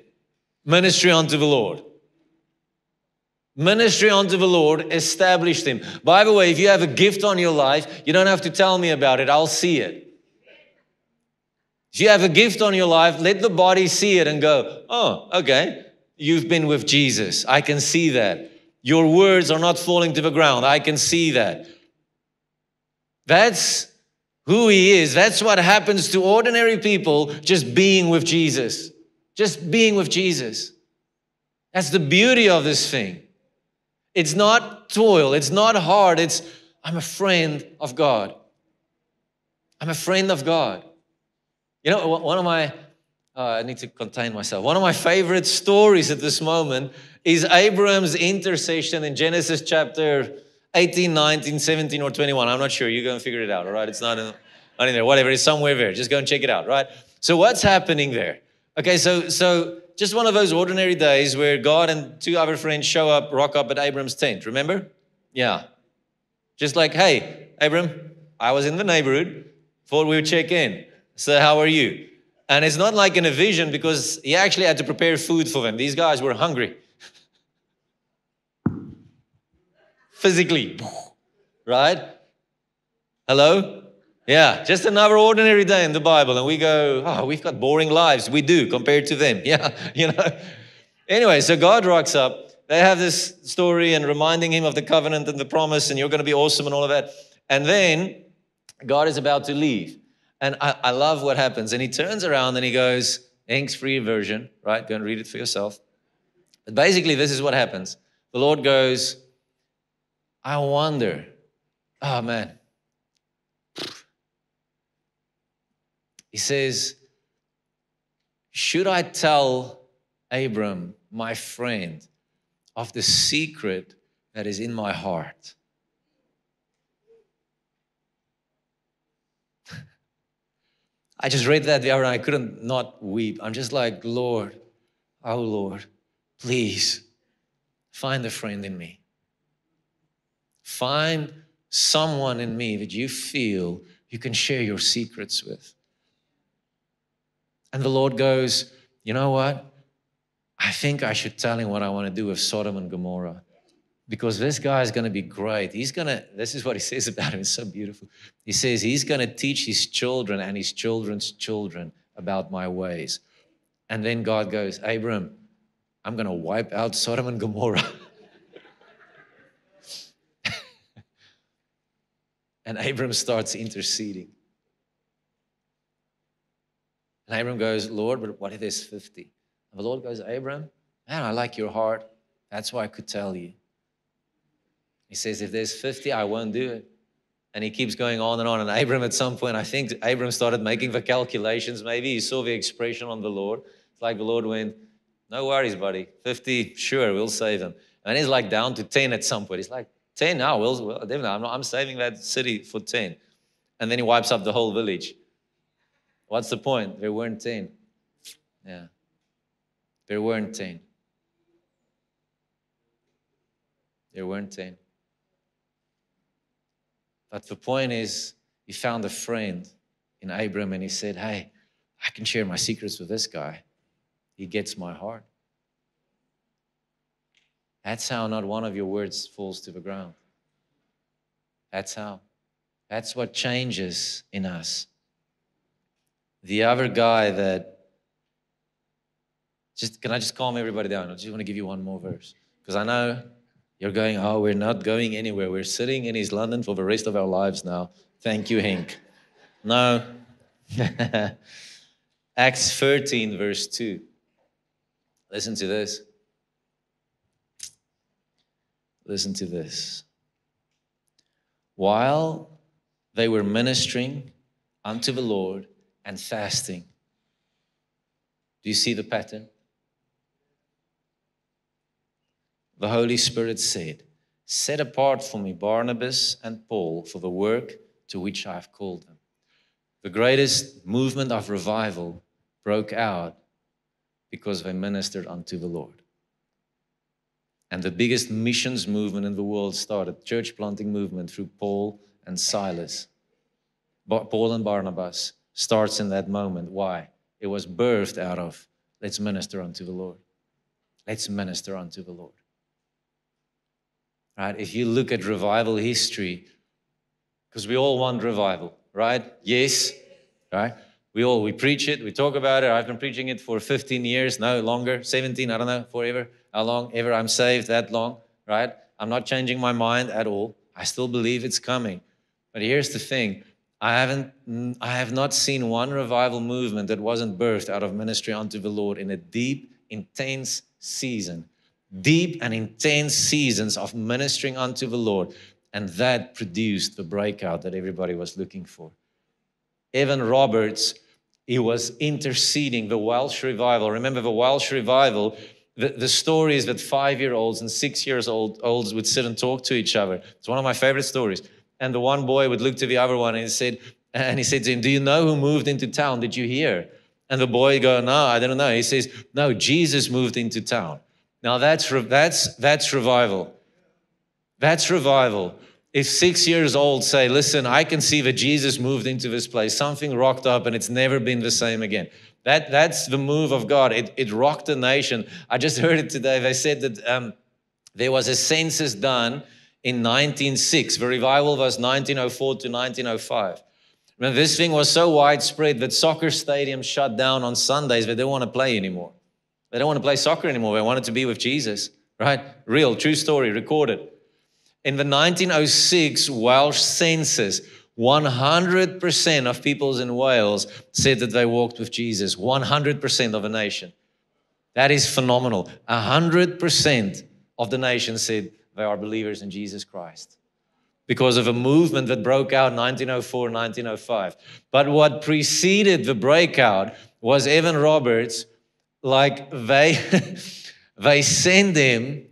Ministry unto the Lord. Ministry unto the Lord established them. By the way, if you have a gift on your life, you don't have to tell me about it, I'll see it. If you have a gift on your life, let the body see it and go, oh, okay, you've been with Jesus. I can see that. Your words are not falling to the ground. I can see that. That's who he is. That's what happens to ordinary people just being with Jesus. Just being with Jesus. That's the beauty of this thing. It's not toil, it's not hard. It's, I'm a friend of God. I'm a friend of God. You know, one of my, uh, I need to contain myself. One of my favorite stories at this moment is Abraham's intercession in Genesis chapter 18, 19, 17, or 21. I'm not sure. You're going to figure it out, all right? It's not in, not in there, whatever. It's somewhere there. Just go and check it out, right? So, what's happening there? Okay, so, so just one of those ordinary days where God and two other friends show up, rock up at Abram's tent. Remember? Yeah. Just like, hey, Abram, I was in the neighborhood, thought we would check in. So, how are you? And it's not like in a vision because he actually had to prepare food for them. These guys were hungry. physically. Right? Hello? Yeah, just another ordinary day in the Bible. And we go, oh, we've got boring lives. We do compared to them. Yeah, you know. Anyway, so God rocks up. They have this story and reminding him of the covenant and the promise, and you're going to be awesome and all of that. And then God is about to leave. And I, I love what happens. And he turns around and he goes, Henk's free version, right? Go and read it for yourself. But basically, this is what happens. The Lord goes, I wonder, oh man. He says, Should I tell Abram, my friend, of the secret that is in my heart? I just read that the other night. I couldn't not weep. I'm just like, Lord, oh Lord, please find a friend in me. Find someone in me that you feel you can share your secrets with. And the Lord goes, You know what? I think I should tell him what I want to do with Sodom and Gomorrah because this guy is going to be great. He's going to, this is what he says about him. It's so beautiful. He says, He's going to teach his children and his children's children about my ways. And then God goes, Abram, I'm going to wipe out Sodom and Gomorrah. And Abram starts interceding. And Abram goes, Lord, but what if there's 50? And the Lord goes, Abram, man, I like your heart. That's why I could tell you. He says, if there's 50, I won't do it. And he keeps going on and on. And Abram, at some point, I think Abram started making the calculations. Maybe he saw the expression on the Lord. It's like the Lord went, No worries, buddy. 50, sure, we'll save him. And he's like down to 10 at some point. He's like, 10 now, well, definitely, I'm, not, I'm saving that city for 10. And then he wipes up the whole village. What's the point? There weren't 10. Yeah. There weren't 10. There weren't 10. But the point is, he found a friend in Abram and he said, Hey, I can share my secrets with this guy. He gets my heart. That's how not one of your words falls to the ground. That's how. That's what changes in us. The other guy that just can I just calm everybody down? I just want to give you one more verse. Because I know You're going, oh, we're not going anywhere. We're sitting in East London for the rest of our lives now. Thank you, Henk. No. Acts 13, verse 2. Listen to this. Listen to this. While they were ministering unto the Lord and fasting, do you see the pattern? The Holy Spirit said, Set apart for me Barnabas and Paul for the work to which I have called them. The greatest movement of revival broke out because they ministered unto the Lord. And the biggest missions movement in the world started, church planting movement through Paul and Silas. Paul and Barnabas starts in that moment. Why? It was birthed out of let's minister unto the Lord. Let's minister unto the Lord. Right? If you look at revival history, because we all want revival, right? Yes, right? We all we preach it, we talk about it. I've been preaching it for 15 years, no longer, 17, I don't know, forever, how long ever I'm saved, that long, right? I'm not changing my mind at all. I still believe it's coming. But here's the thing. I haven't mm, I have not seen one revival movement that wasn't birthed out of ministry unto the Lord in a deep, intense season. Deep and intense seasons of ministering unto the Lord. And that produced the breakout that everybody was looking for. Evan Roberts, he was interceding the Welsh revival. Remember the Welsh revival? The, the story is that five year olds and six years old olds would sit and talk to each other. It's one of my favorite stories. And the one boy would look to the other one and he said, and he said to him, Do you know who moved into town? Did you hear? And the boy go, No, I don't know. He says, No, Jesus moved into town. Now that's that's that's revival. That's revival. If six years old say, listen, I can see that Jesus moved into this place, something rocked up and it's never been the same again. That, that's the move of God. It, it rocked the nation. I just heard it today. They said that um, there was a census done in 1906. The revival was 1904 to 1905. Remember, this thing was so widespread that soccer stadiums shut down on Sundays. They don't want to play anymore. They don't want to play soccer anymore. They wanted to be with Jesus, right? Real, true story, recorded. In the 1906 Welsh census, 100% of peoples in Wales said that they walked with Jesus. 100% of a nation. That is phenomenal. 100% of the nation said they are believers in Jesus Christ because of a movement that broke out 1904 1905 but what preceded the breakout was evan roberts like they they send him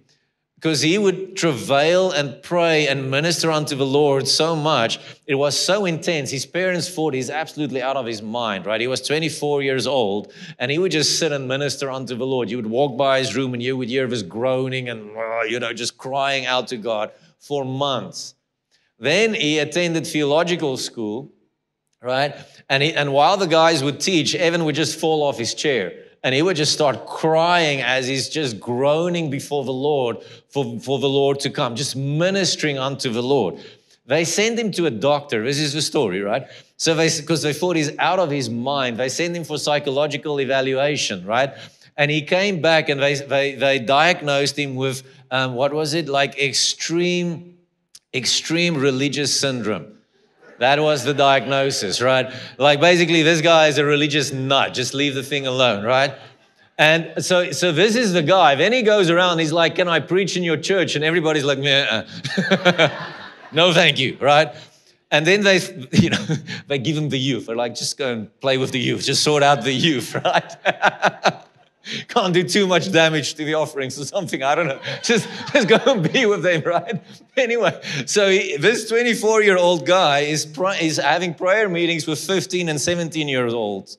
because he would travail and pray and minister unto the Lord so much. It was so intense. His parents thought he's absolutely out of his mind, right? He was 24 years old and he would just sit and minister unto the Lord. You would walk by his room and you would hear his groaning and, uh, you know, just crying out to God for months. Then he attended theological school, right? And, he, and while the guys would teach, Evan would just fall off his chair and he would just start crying as he's just groaning before the Lord for, for the Lord to come, just ministering unto the Lord. They send him to a doctor. This is the story, right? So they, because they thought he's out of his mind, they send him for psychological evaluation, right? And he came back and they, they, they diagnosed him with, um, what was it? Like extreme, extreme religious syndrome. That was the diagnosis, right? Like basically, this guy is a religious nut. Just leave the thing alone, right? And so, so this is the guy. Then he goes around. He's like, "Can I preach in your church?" And everybody's like, "No, thank you." Right? And then they, you know, they give him the youth. They're like, "Just go and play with the youth. Just sort out the youth." Right? can't do too much damage to the offerings or something. I don't know. Just, just go and be with them, right? Anyway, so he, this 24 year old guy is, is having prayer meetings with 15 and 17 years olds.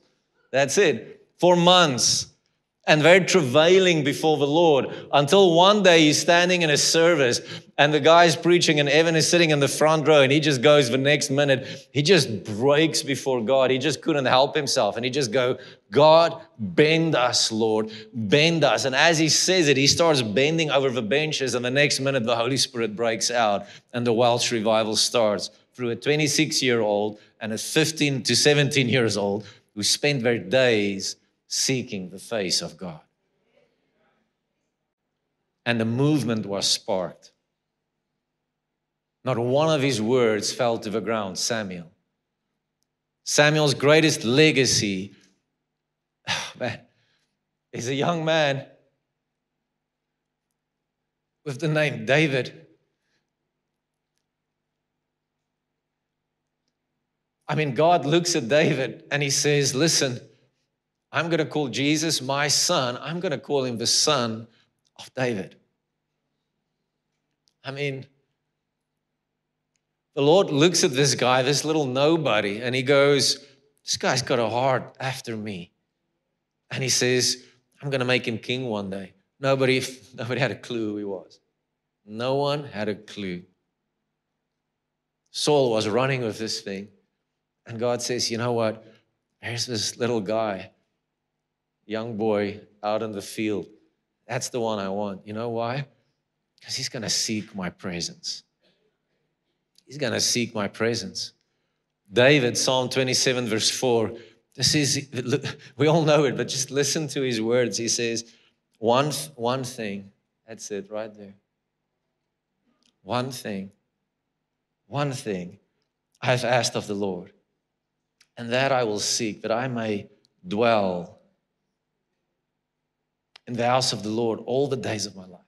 That's it. For months and very travailing before the Lord until one day he's standing in a service and the guy's preaching and Evan is sitting in the front row and he just goes the next minute, he just breaks before God. He just couldn't help himself and he just go, God, bend us, Lord, bend us. And as he says it, he starts bending over the benches and the next minute the Holy Spirit breaks out and the Welsh revival starts through a 26 year old and a 15 to 17 years old who spent their days seeking the face of God. And the movement was sparked. Not one of his words fell to the ground, Samuel. Samuel's greatest legacy, oh man, is a young man with the name David. I mean, God looks at David and he says, Listen, I'm going to call Jesus my son. I'm going to call him the son of David. I mean, the Lord looks at this guy, this little nobody, and he goes, This guy's got a heart after me. And he says, I'm going to make him king one day. Nobody, nobody had a clue who he was. No one had a clue. Saul was running with this thing. And God says, You know what? There's this little guy, young boy out in the field. That's the one I want. You know why? Because he's going to seek my presence. He's going to seek my presence. David, Psalm 27, verse 4. This is, we all know it, but just listen to his words. He says, one, one thing, that's it right there. One thing, one thing I've asked of the Lord, and that I will seek, that I may dwell in the house of the Lord all the days of my life,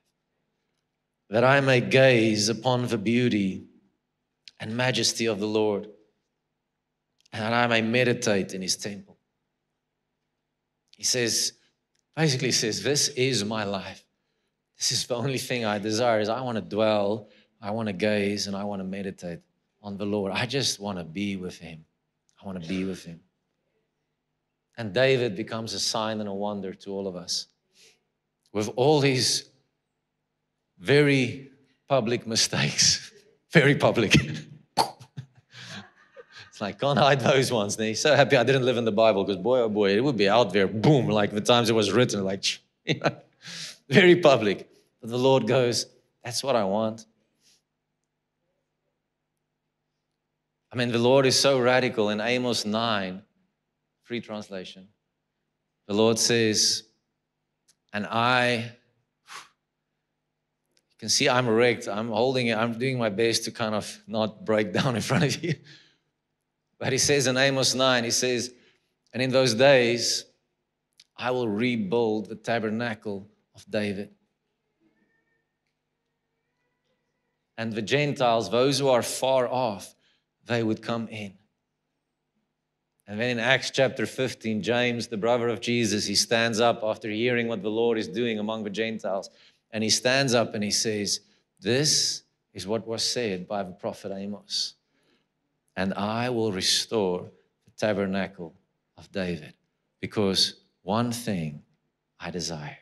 that I may gaze upon the beauty and majesty of the Lord, and that I may meditate in his temple. He says, basically says, This is my life. This is the only thing I desire is I want to dwell, I want to gaze, and I want to meditate on the Lord. I just want to be with him. I want to be with him. And David becomes a sign and a wonder to all of us. With all these very public mistakes, very public. it's like, can't hide those ones. And he's so happy I didn't live in the Bible because, boy, oh boy, it would be out there, boom, like the times it was written, like, you know, very public. But the Lord goes, that's what I want. I mean, the Lord is so radical in Amos 9, free translation. The Lord says, and I, you can see I'm erect. I'm holding it. I'm doing my best to kind of not break down in front of you. But he says in Amos 9, he says, and in those days, I will rebuild the tabernacle of David. And the Gentiles, those who are far off, they would come in. And then in Acts chapter 15, James, the brother of Jesus, he stands up after hearing what the Lord is doing among the Gentiles. And he stands up and he says, This is what was said by the prophet Amos. And I will restore the tabernacle of David because one thing I desire.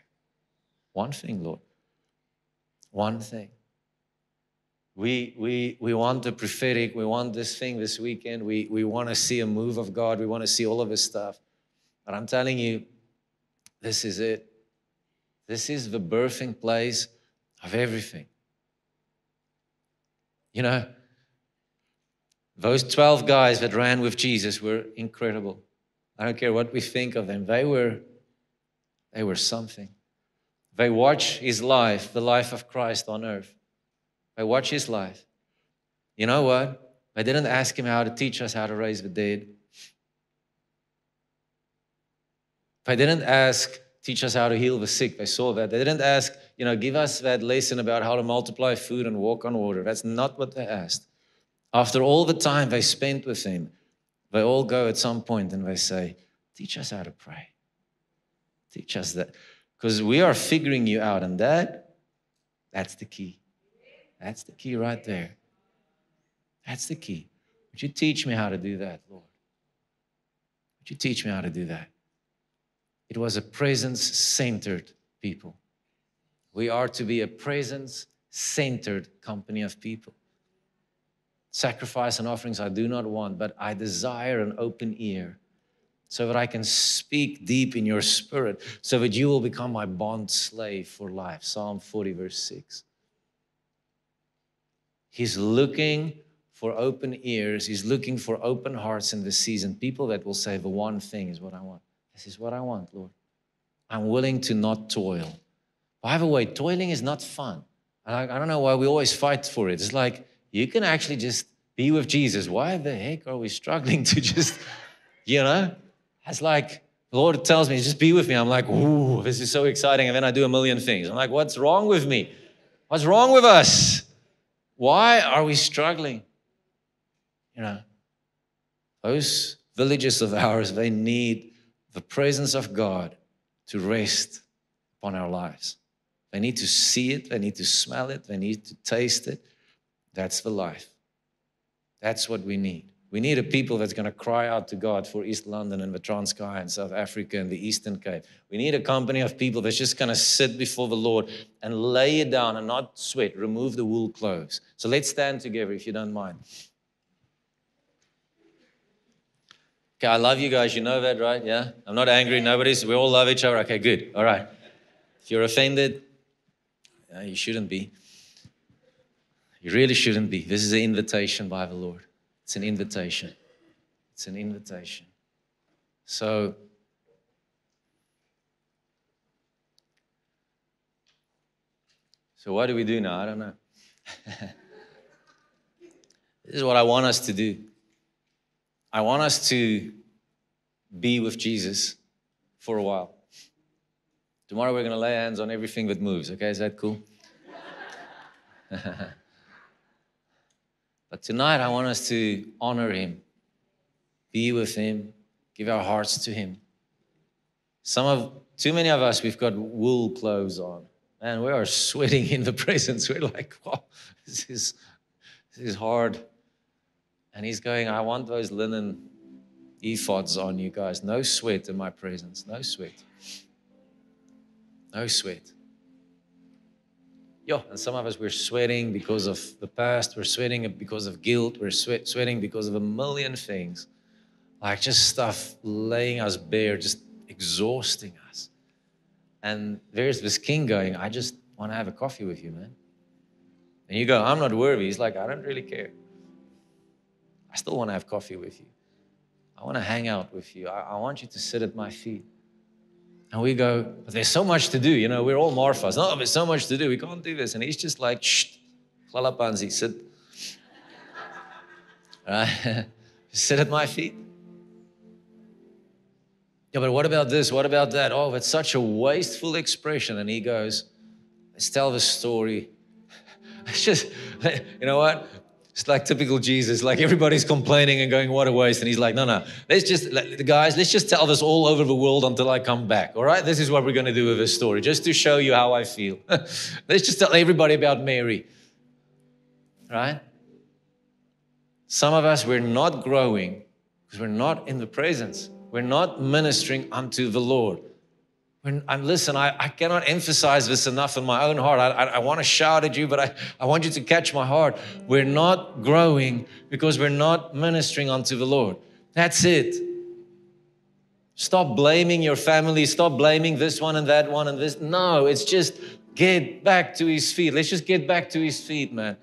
One thing, Lord. One thing. We, we, we want the prophetic. We want this thing this weekend. We, we want to see a move of God. We want to see all of His stuff. But I'm telling you, this is it. This is the birthing place of everything. You know, those 12 guys that ran with Jesus were incredible. I don't care what we think of them. They were, they were something. They watched his life, the life of Christ on earth. I watch his life. You know what? I didn't ask him how to teach us how to raise the dead. If I didn't ask, teach us how to heal the sick, I saw that. They didn't ask, you know, give us that lesson about how to multiply food and walk on water. That's not what they asked. After all the time they spent with him, they all go at some point and they say, teach us how to pray. Teach us that. Because we are figuring you out, and that, that's the key. That's the key right there. That's the key. Would you teach me how to do that, Lord? Would you teach me how to do that? It was a presence centered people. We are to be a presence centered company of people. Sacrifice and offerings I do not want, but I desire an open ear so that I can speak deep in your spirit, so that you will become my bond slave for life. Psalm 40, verse 6. He's looking for open ears. He's looking for open hearts in this season. People that will say, The one thing is what I want. This is what I want, Lord. I'm willing to not toil. By the way, toiling is not fun. I, I don't know why we always fight for it. It's like, You can actually just be with Jesus. Why the heck are we struggling to just, you know? It's like, the Lord tells me, just be with me. I'm like, ooh, this is so exciting. And then I do a million things. I'm like, what's wrong with me? What's wrong with us? Why are we struggling? You know, those villages of ours, they need the presence of God to rest upon our lives. They need to see it, they need to smell it, they need to taste it. That's the life. That's what we need. We need a people that's going to cry out to God for East London and the Transkei and South Africa and the Eastern Cape. We need a company of people that's just going to sit before the Lord and lay it down and not sweat, remove the wool clothes. So let's stand together if you don't mind. Okay, I love you guys. You know that, right? Yeah? I'm not angry. Nobody's, we all love each other. Okay, good. All right. If you're offended, you shouldn't be. You really shouldn't be. This is an invitation by the Lord. It's an invitation. It's an invitation. So, so what do we do now? I don't know. this is what I want us to do. I want us to be with Jesus for a while. Tomorrow we're going to lay hands on everything that moves. Okay, is that cool? But tonight, I want us to honor Him, be with Him, give our hearts to Him. Some of, too many of us, we've got wool clothes on. Man, we are sweating in the presence. We're like, wow, this is, this is hard. And He's going, I want those linen ephods on you guys. No sweat in my presence. No sweat. No sweat. Yeah, and some of us we're sweating because of the past, we're sweating because of guilt, we're sweat, sweating because of a million things. Like just stuff laying us bare, just exhausting us. And there's this king going, I just want to have a coffee with you, man. And you go, I'm not worthy. He's like, I don't really care. I still want to have coffee with you. I want to hang out with you. I, I want you to sit at my feet. And we go, there's so much to do. You know, we're all Marthas. No, there's so much to do. We can't do this. And he's just like, shh, hlala phantsi, sit. Right? sit at my feet. Yeah, but what about this? What about that? Oh, it's such a wasteful expression. And he goes, let's tell the story. It's just, you know what? It's like typical Jesus. Like everybody's complaining and going, what a waste. And he's like, no, no, let's just, guys, let's just tell this all over the world until I come back. All right? This is what we're going to do with this story, just to show you how I feel. let's just tell everybody about Mary. Right? Some of us, we're not growing because we're not in the presence. We're not ministering unto the Lord. I'm listen, I, I cannot emphasize this enough in my own heart. I, I, I want to shout at you, but I, I want you to catch my heart. We're not growing because we're not ministering unto the Lord. That's it. Stop blaming your family. Stop blaming this one and that one and this. No, it's just get back to his feet. Let's just get back to his feet, man.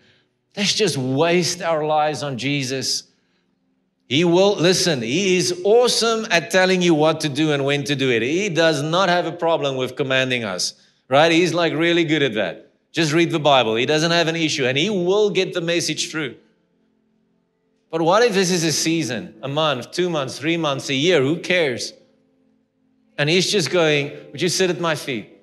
Let's just waste our lives on Jesus he will, listen, he is awesome at telling you what to do and when to do it. He does not have a problem with commanding us, right? He's like really good at that. Just read the Bible. He doesn't have an issue and he will get the message through. But what if this is a season, a month, two months, three months, a year? Who cares? And he's just going, Would you sit at my feet?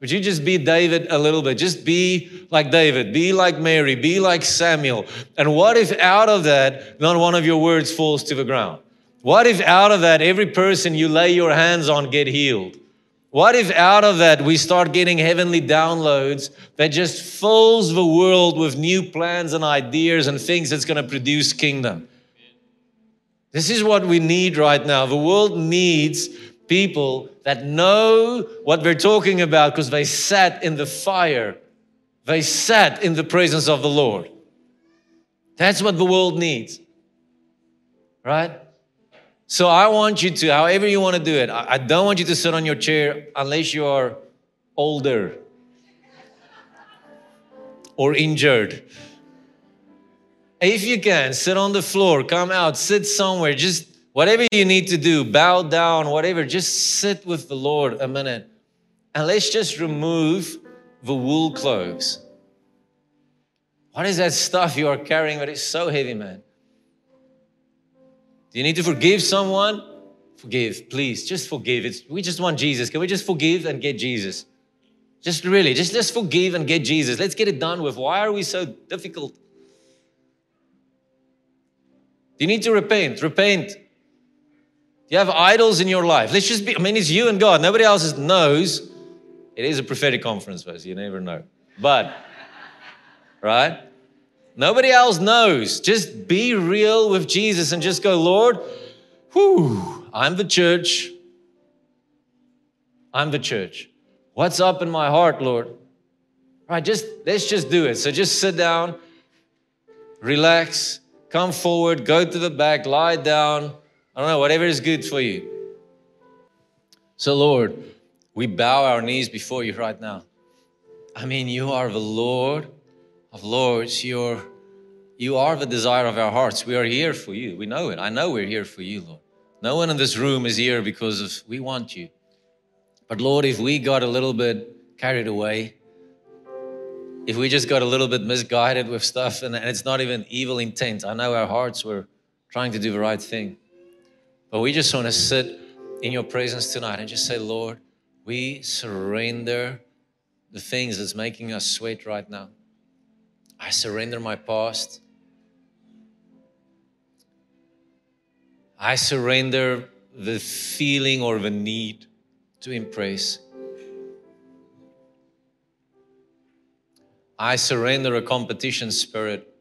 Would you just be David a little bit? Just be like David, be like Mary, be like Samuel. And what if out of that, not one of your words falls to the ground? What if out of that, every person you lay your hands on get healed? What if out of that we start getting heavenly downloads that just fills the world with new plans and ideas and things that's going to produce kingdom? This is what we need right now. The world needs people that know what we're talking about because they sat in the fire, they sat in the presence of the Lord. That's what the world needs, right? So I want you to, however you want to do it, I don't want you to sit on your chair unless you are older or injured. If you can, sit on the floor, come out, sit somewhere, just Whatever you need to do, bow down, whatever, just sit with the Lord a minute and let's just remove the wool clothes. What is that stuff you are carrying that is so heavy, man? Do you need to forgive someone? Forgive, please. Just forgive. It's, we just want Jesus. Can we just forgive and get Jesus? Just really, just, just forgive and get Jesus. Let's get it done with. Why are we so difficult? Do you need to repent? Repent. You have idols in your life? Let's just be, I mean, it's you and God. Nobody else knows. It is a prophetic conference, folks. You never know. But, right? Nobody else knows. Just be real with Jesus and just go, Lord, whew, I'm the church. I'm the church. What's up in my heart, Lord? Right, just let's just do it. So just sit down, relax, come forward, go to the back, lie down. I don't know, whatever is good for you. So, Lord, we bow our knees before you right now. I mean, you are the Lord of Lords. You're, you are the desire of our hearts. We are here for you. We know it. I know we're here for you, Lord. No one in this room is here because of we want you. But Lord, if we got a little bit carried away, if we just got a little bit misguided with stuff and, it's not even evil intent, I know our hearts were trying to do the right thing. But we just want to sit in your presence tonight and just say, Lord, we surrender the things that's making us sweat right now. I surrender my past. I surrender the feeling or the need to impress. I surrender a competition spirit,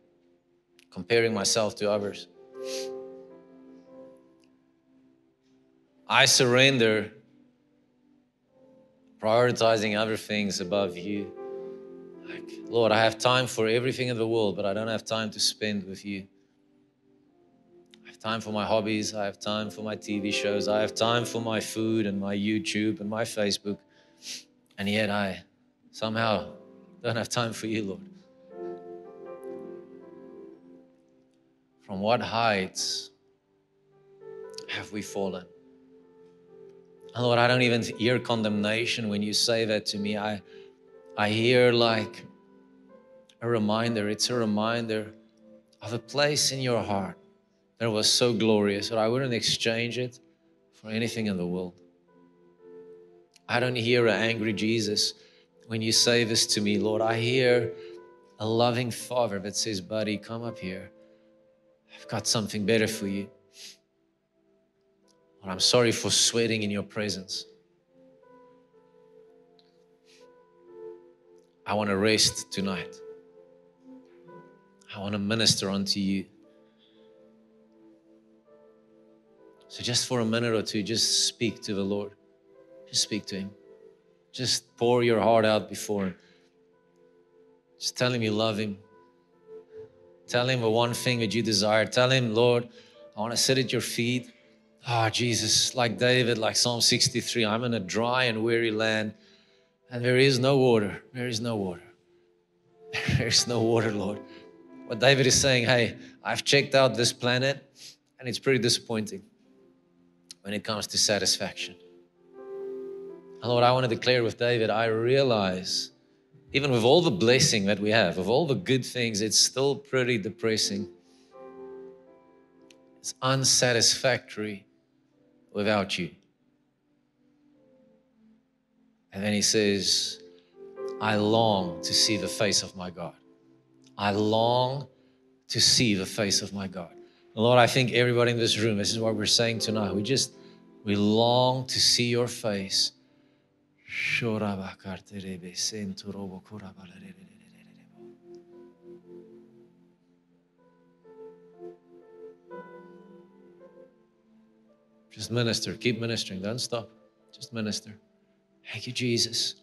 comparing myself to others. I surrender prioritizing other things above you. Like, Lord, I have time for everything in the world, but I don't have time to spend with you I have time for my hobbies. I have time for my TV shows. I have time for my food and my YouTube and my Facebook. And yet I somehow don't have time for you, Lord. From what heights have we fallen? Lord, I don't even hear condemnation when you say that to me. I, I hear like a reminder. It's a reminder of a place in your heart that was so glorious that I wouldn't exchange it for anything in the world. I don't hear an angry Jesus when you say this to me, Lord. I hear a loving Father that says, Buddy, come up here. I've got something better for you. I'm sorry for sweating in your presence. I want to rest tonight. I want to minister unto you. So, just for a minute or two, just speak to the Lord. Just speak to Him. Just pour your heart out before Him. Just tell Him you love Him. Tell Him the one thing that you desire. Tell Him, Lord, I want to sit at your feet. Ah, oh, Jesus, like David, like Psalm 63, I'm in a dry and weary land, and there is no water. There is no water. There is no water, Lord. What David is saying, hey, I've checked out this planet, and it's pretty disappointing when it comes to satisfaction. And Lord, I want to declare with David, I realize, even with all the blessing that we have, with all the good things, it's still pretty depressing. It's unsatisfactory without you. And then he says, I long to see the face of my God. I long to see the face of my God. Lord, I think everybody in this room, this is what we're saying tonight. We just, we long to see your face. Just minister, keep ministering, don't stop. Just minister. Thank you, Jesus.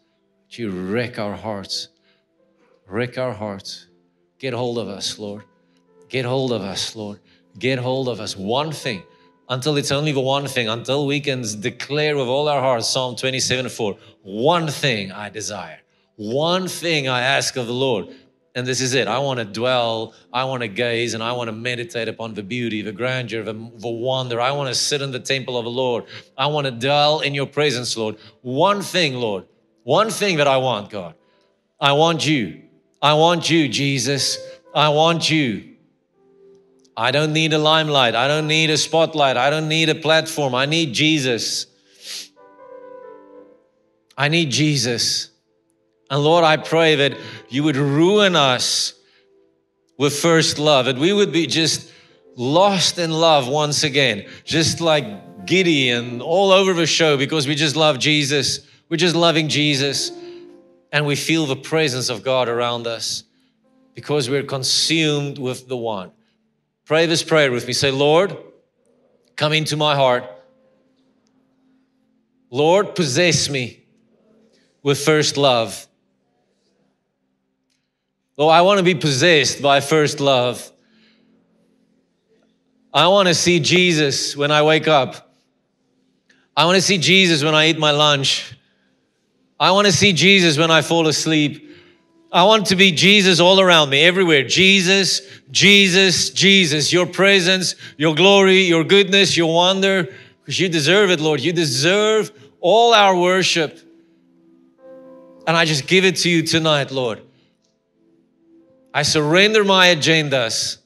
That you wreck our hearts. Wreck our hearts. Get hold of us, Lord. Get hold of us, Lord get hold of us. One thing, until it's only the one thing, until we can declare with all our hearts, Psalm 27 4, one thing I desire, one thing I ask of the Lord. And this is it. I want to dwell, I want to gaze, and I want to meditate upon the beauty, the grandeur, the, the wonder. I want to sit in the temple of the Lord. I want to dwell in your presence, Lord. One thing, Lord, one thing that I want, God. I want you. I want you, Jesus. I want you. I don't need a limelight. I don't need a spotlight. I don't need a platform. I need Jesus. I need Jesus. And Lord, I pray that you would ruin us with first love, that we would be just lost in love once again, just like giddy and all over the show because we just love Jesus. We're just loving Jesus and we feel the presence of God around us because we're consumed with the one. Pray this prayer with me. Say, Lord, come into my heart. Lord, possess me with first love. Oh, I want to be possessed by first love. I want to see Jesus when I wake up. I want to see Jesus when I eat my lunch. I want to see Jesus when I fall asleep. I want to be Jesus all around me, everywhere. Jesus, Jesus, Jesus, your presence, your glory, your goodness, your wonder, because you deserve it, Lord. You deserve all our worship. And I just give it to you tonight, Lord. I surrender my agendas.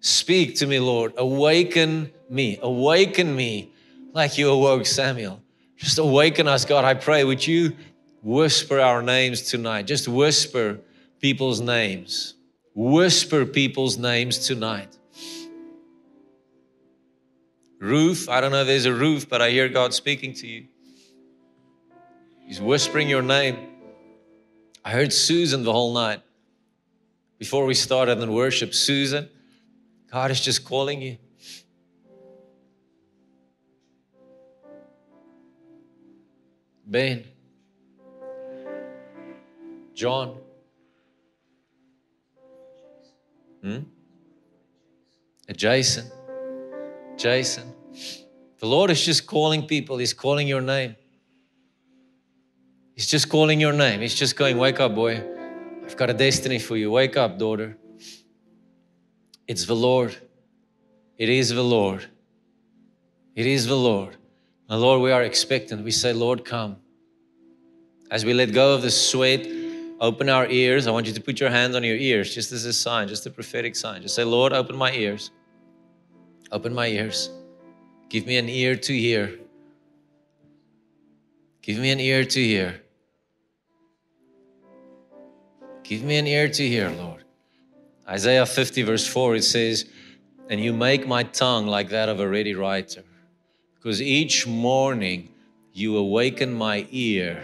Speak to me, Lord. Awaken me. Awaken me like you awoke Samuel. Just awaken us, God. I pray. Would you whisper our names tonight? Just whisper people's names. Whisper people's names tonight. Ruth, I don't know if there's a Ruth, but I hear God speaking to you. He's whispering your name. I heard Susan the whole night. Before we started in worship, Susan, God is just calling you. Ben, John, hmm? Jason, Jason. The Lord is just calling people, He's calling your name. He's just calling your name. He's just going, Wake up, boy. I've got a destiny for you. Wake up, daughter. It's the Lord. It is the Lord. It is the Lord. And Lord, we are expectant. We say, Lord, come. As we let go of the sweat, open our ears. I want you to put your hands on your ears, just as a sign, just a prophetic sign. Just say, Lord, open my ears. Open my ears. Give me an ear to hear. Give me an ear to hear. Give me an ear to hear, Lord. Isaiah 50, verse 4, it says, And you make my tongue like that of a ready writer, because each morning you awaken my ear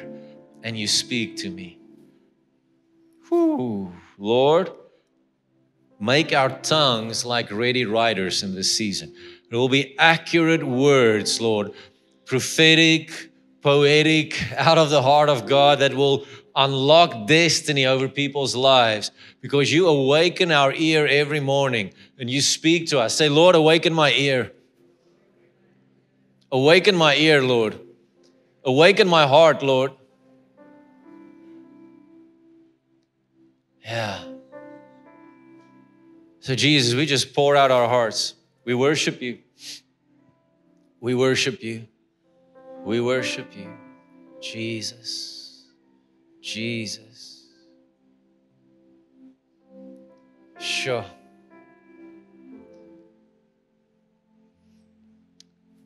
and you speak to me. Whew, Lord, make our tongues like ready writers in this season. There will be accurate words, Lord, prophetic, poetic, out of the heart of God that will unlock destiny over people's lives because you awaken our ear every morning and you speak to us. Say, Lord, awaken my ear. Awaken my ear, Lord. Awaken my heart, Lord. Yeah. So, Jesus, we just pour out our hearts. We worship you. We worship you. We worship you. Jesus. Jesus. Sure.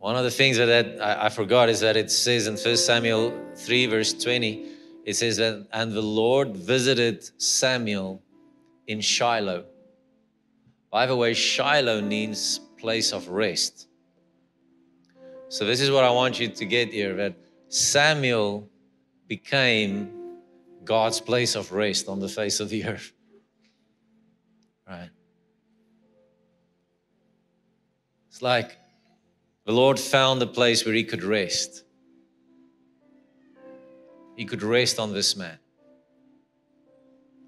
One of the things that, I, I forgot is that it says in 1 Samuel 3, verse 20, it says that, and the Lord visited Samuel in Shiloh. By the way, Shiloh means place of rest. So, this is what I want you to get here that Samuel became God's place of rest on the face of the earth. Right? It's like the Lord found a place where he could rest he could rest on this man.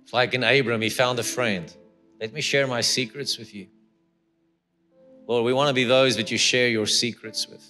It's like in Abram, he found a friend. Let me share my secrets with you. Lord, we want to be those that you share your secrets with.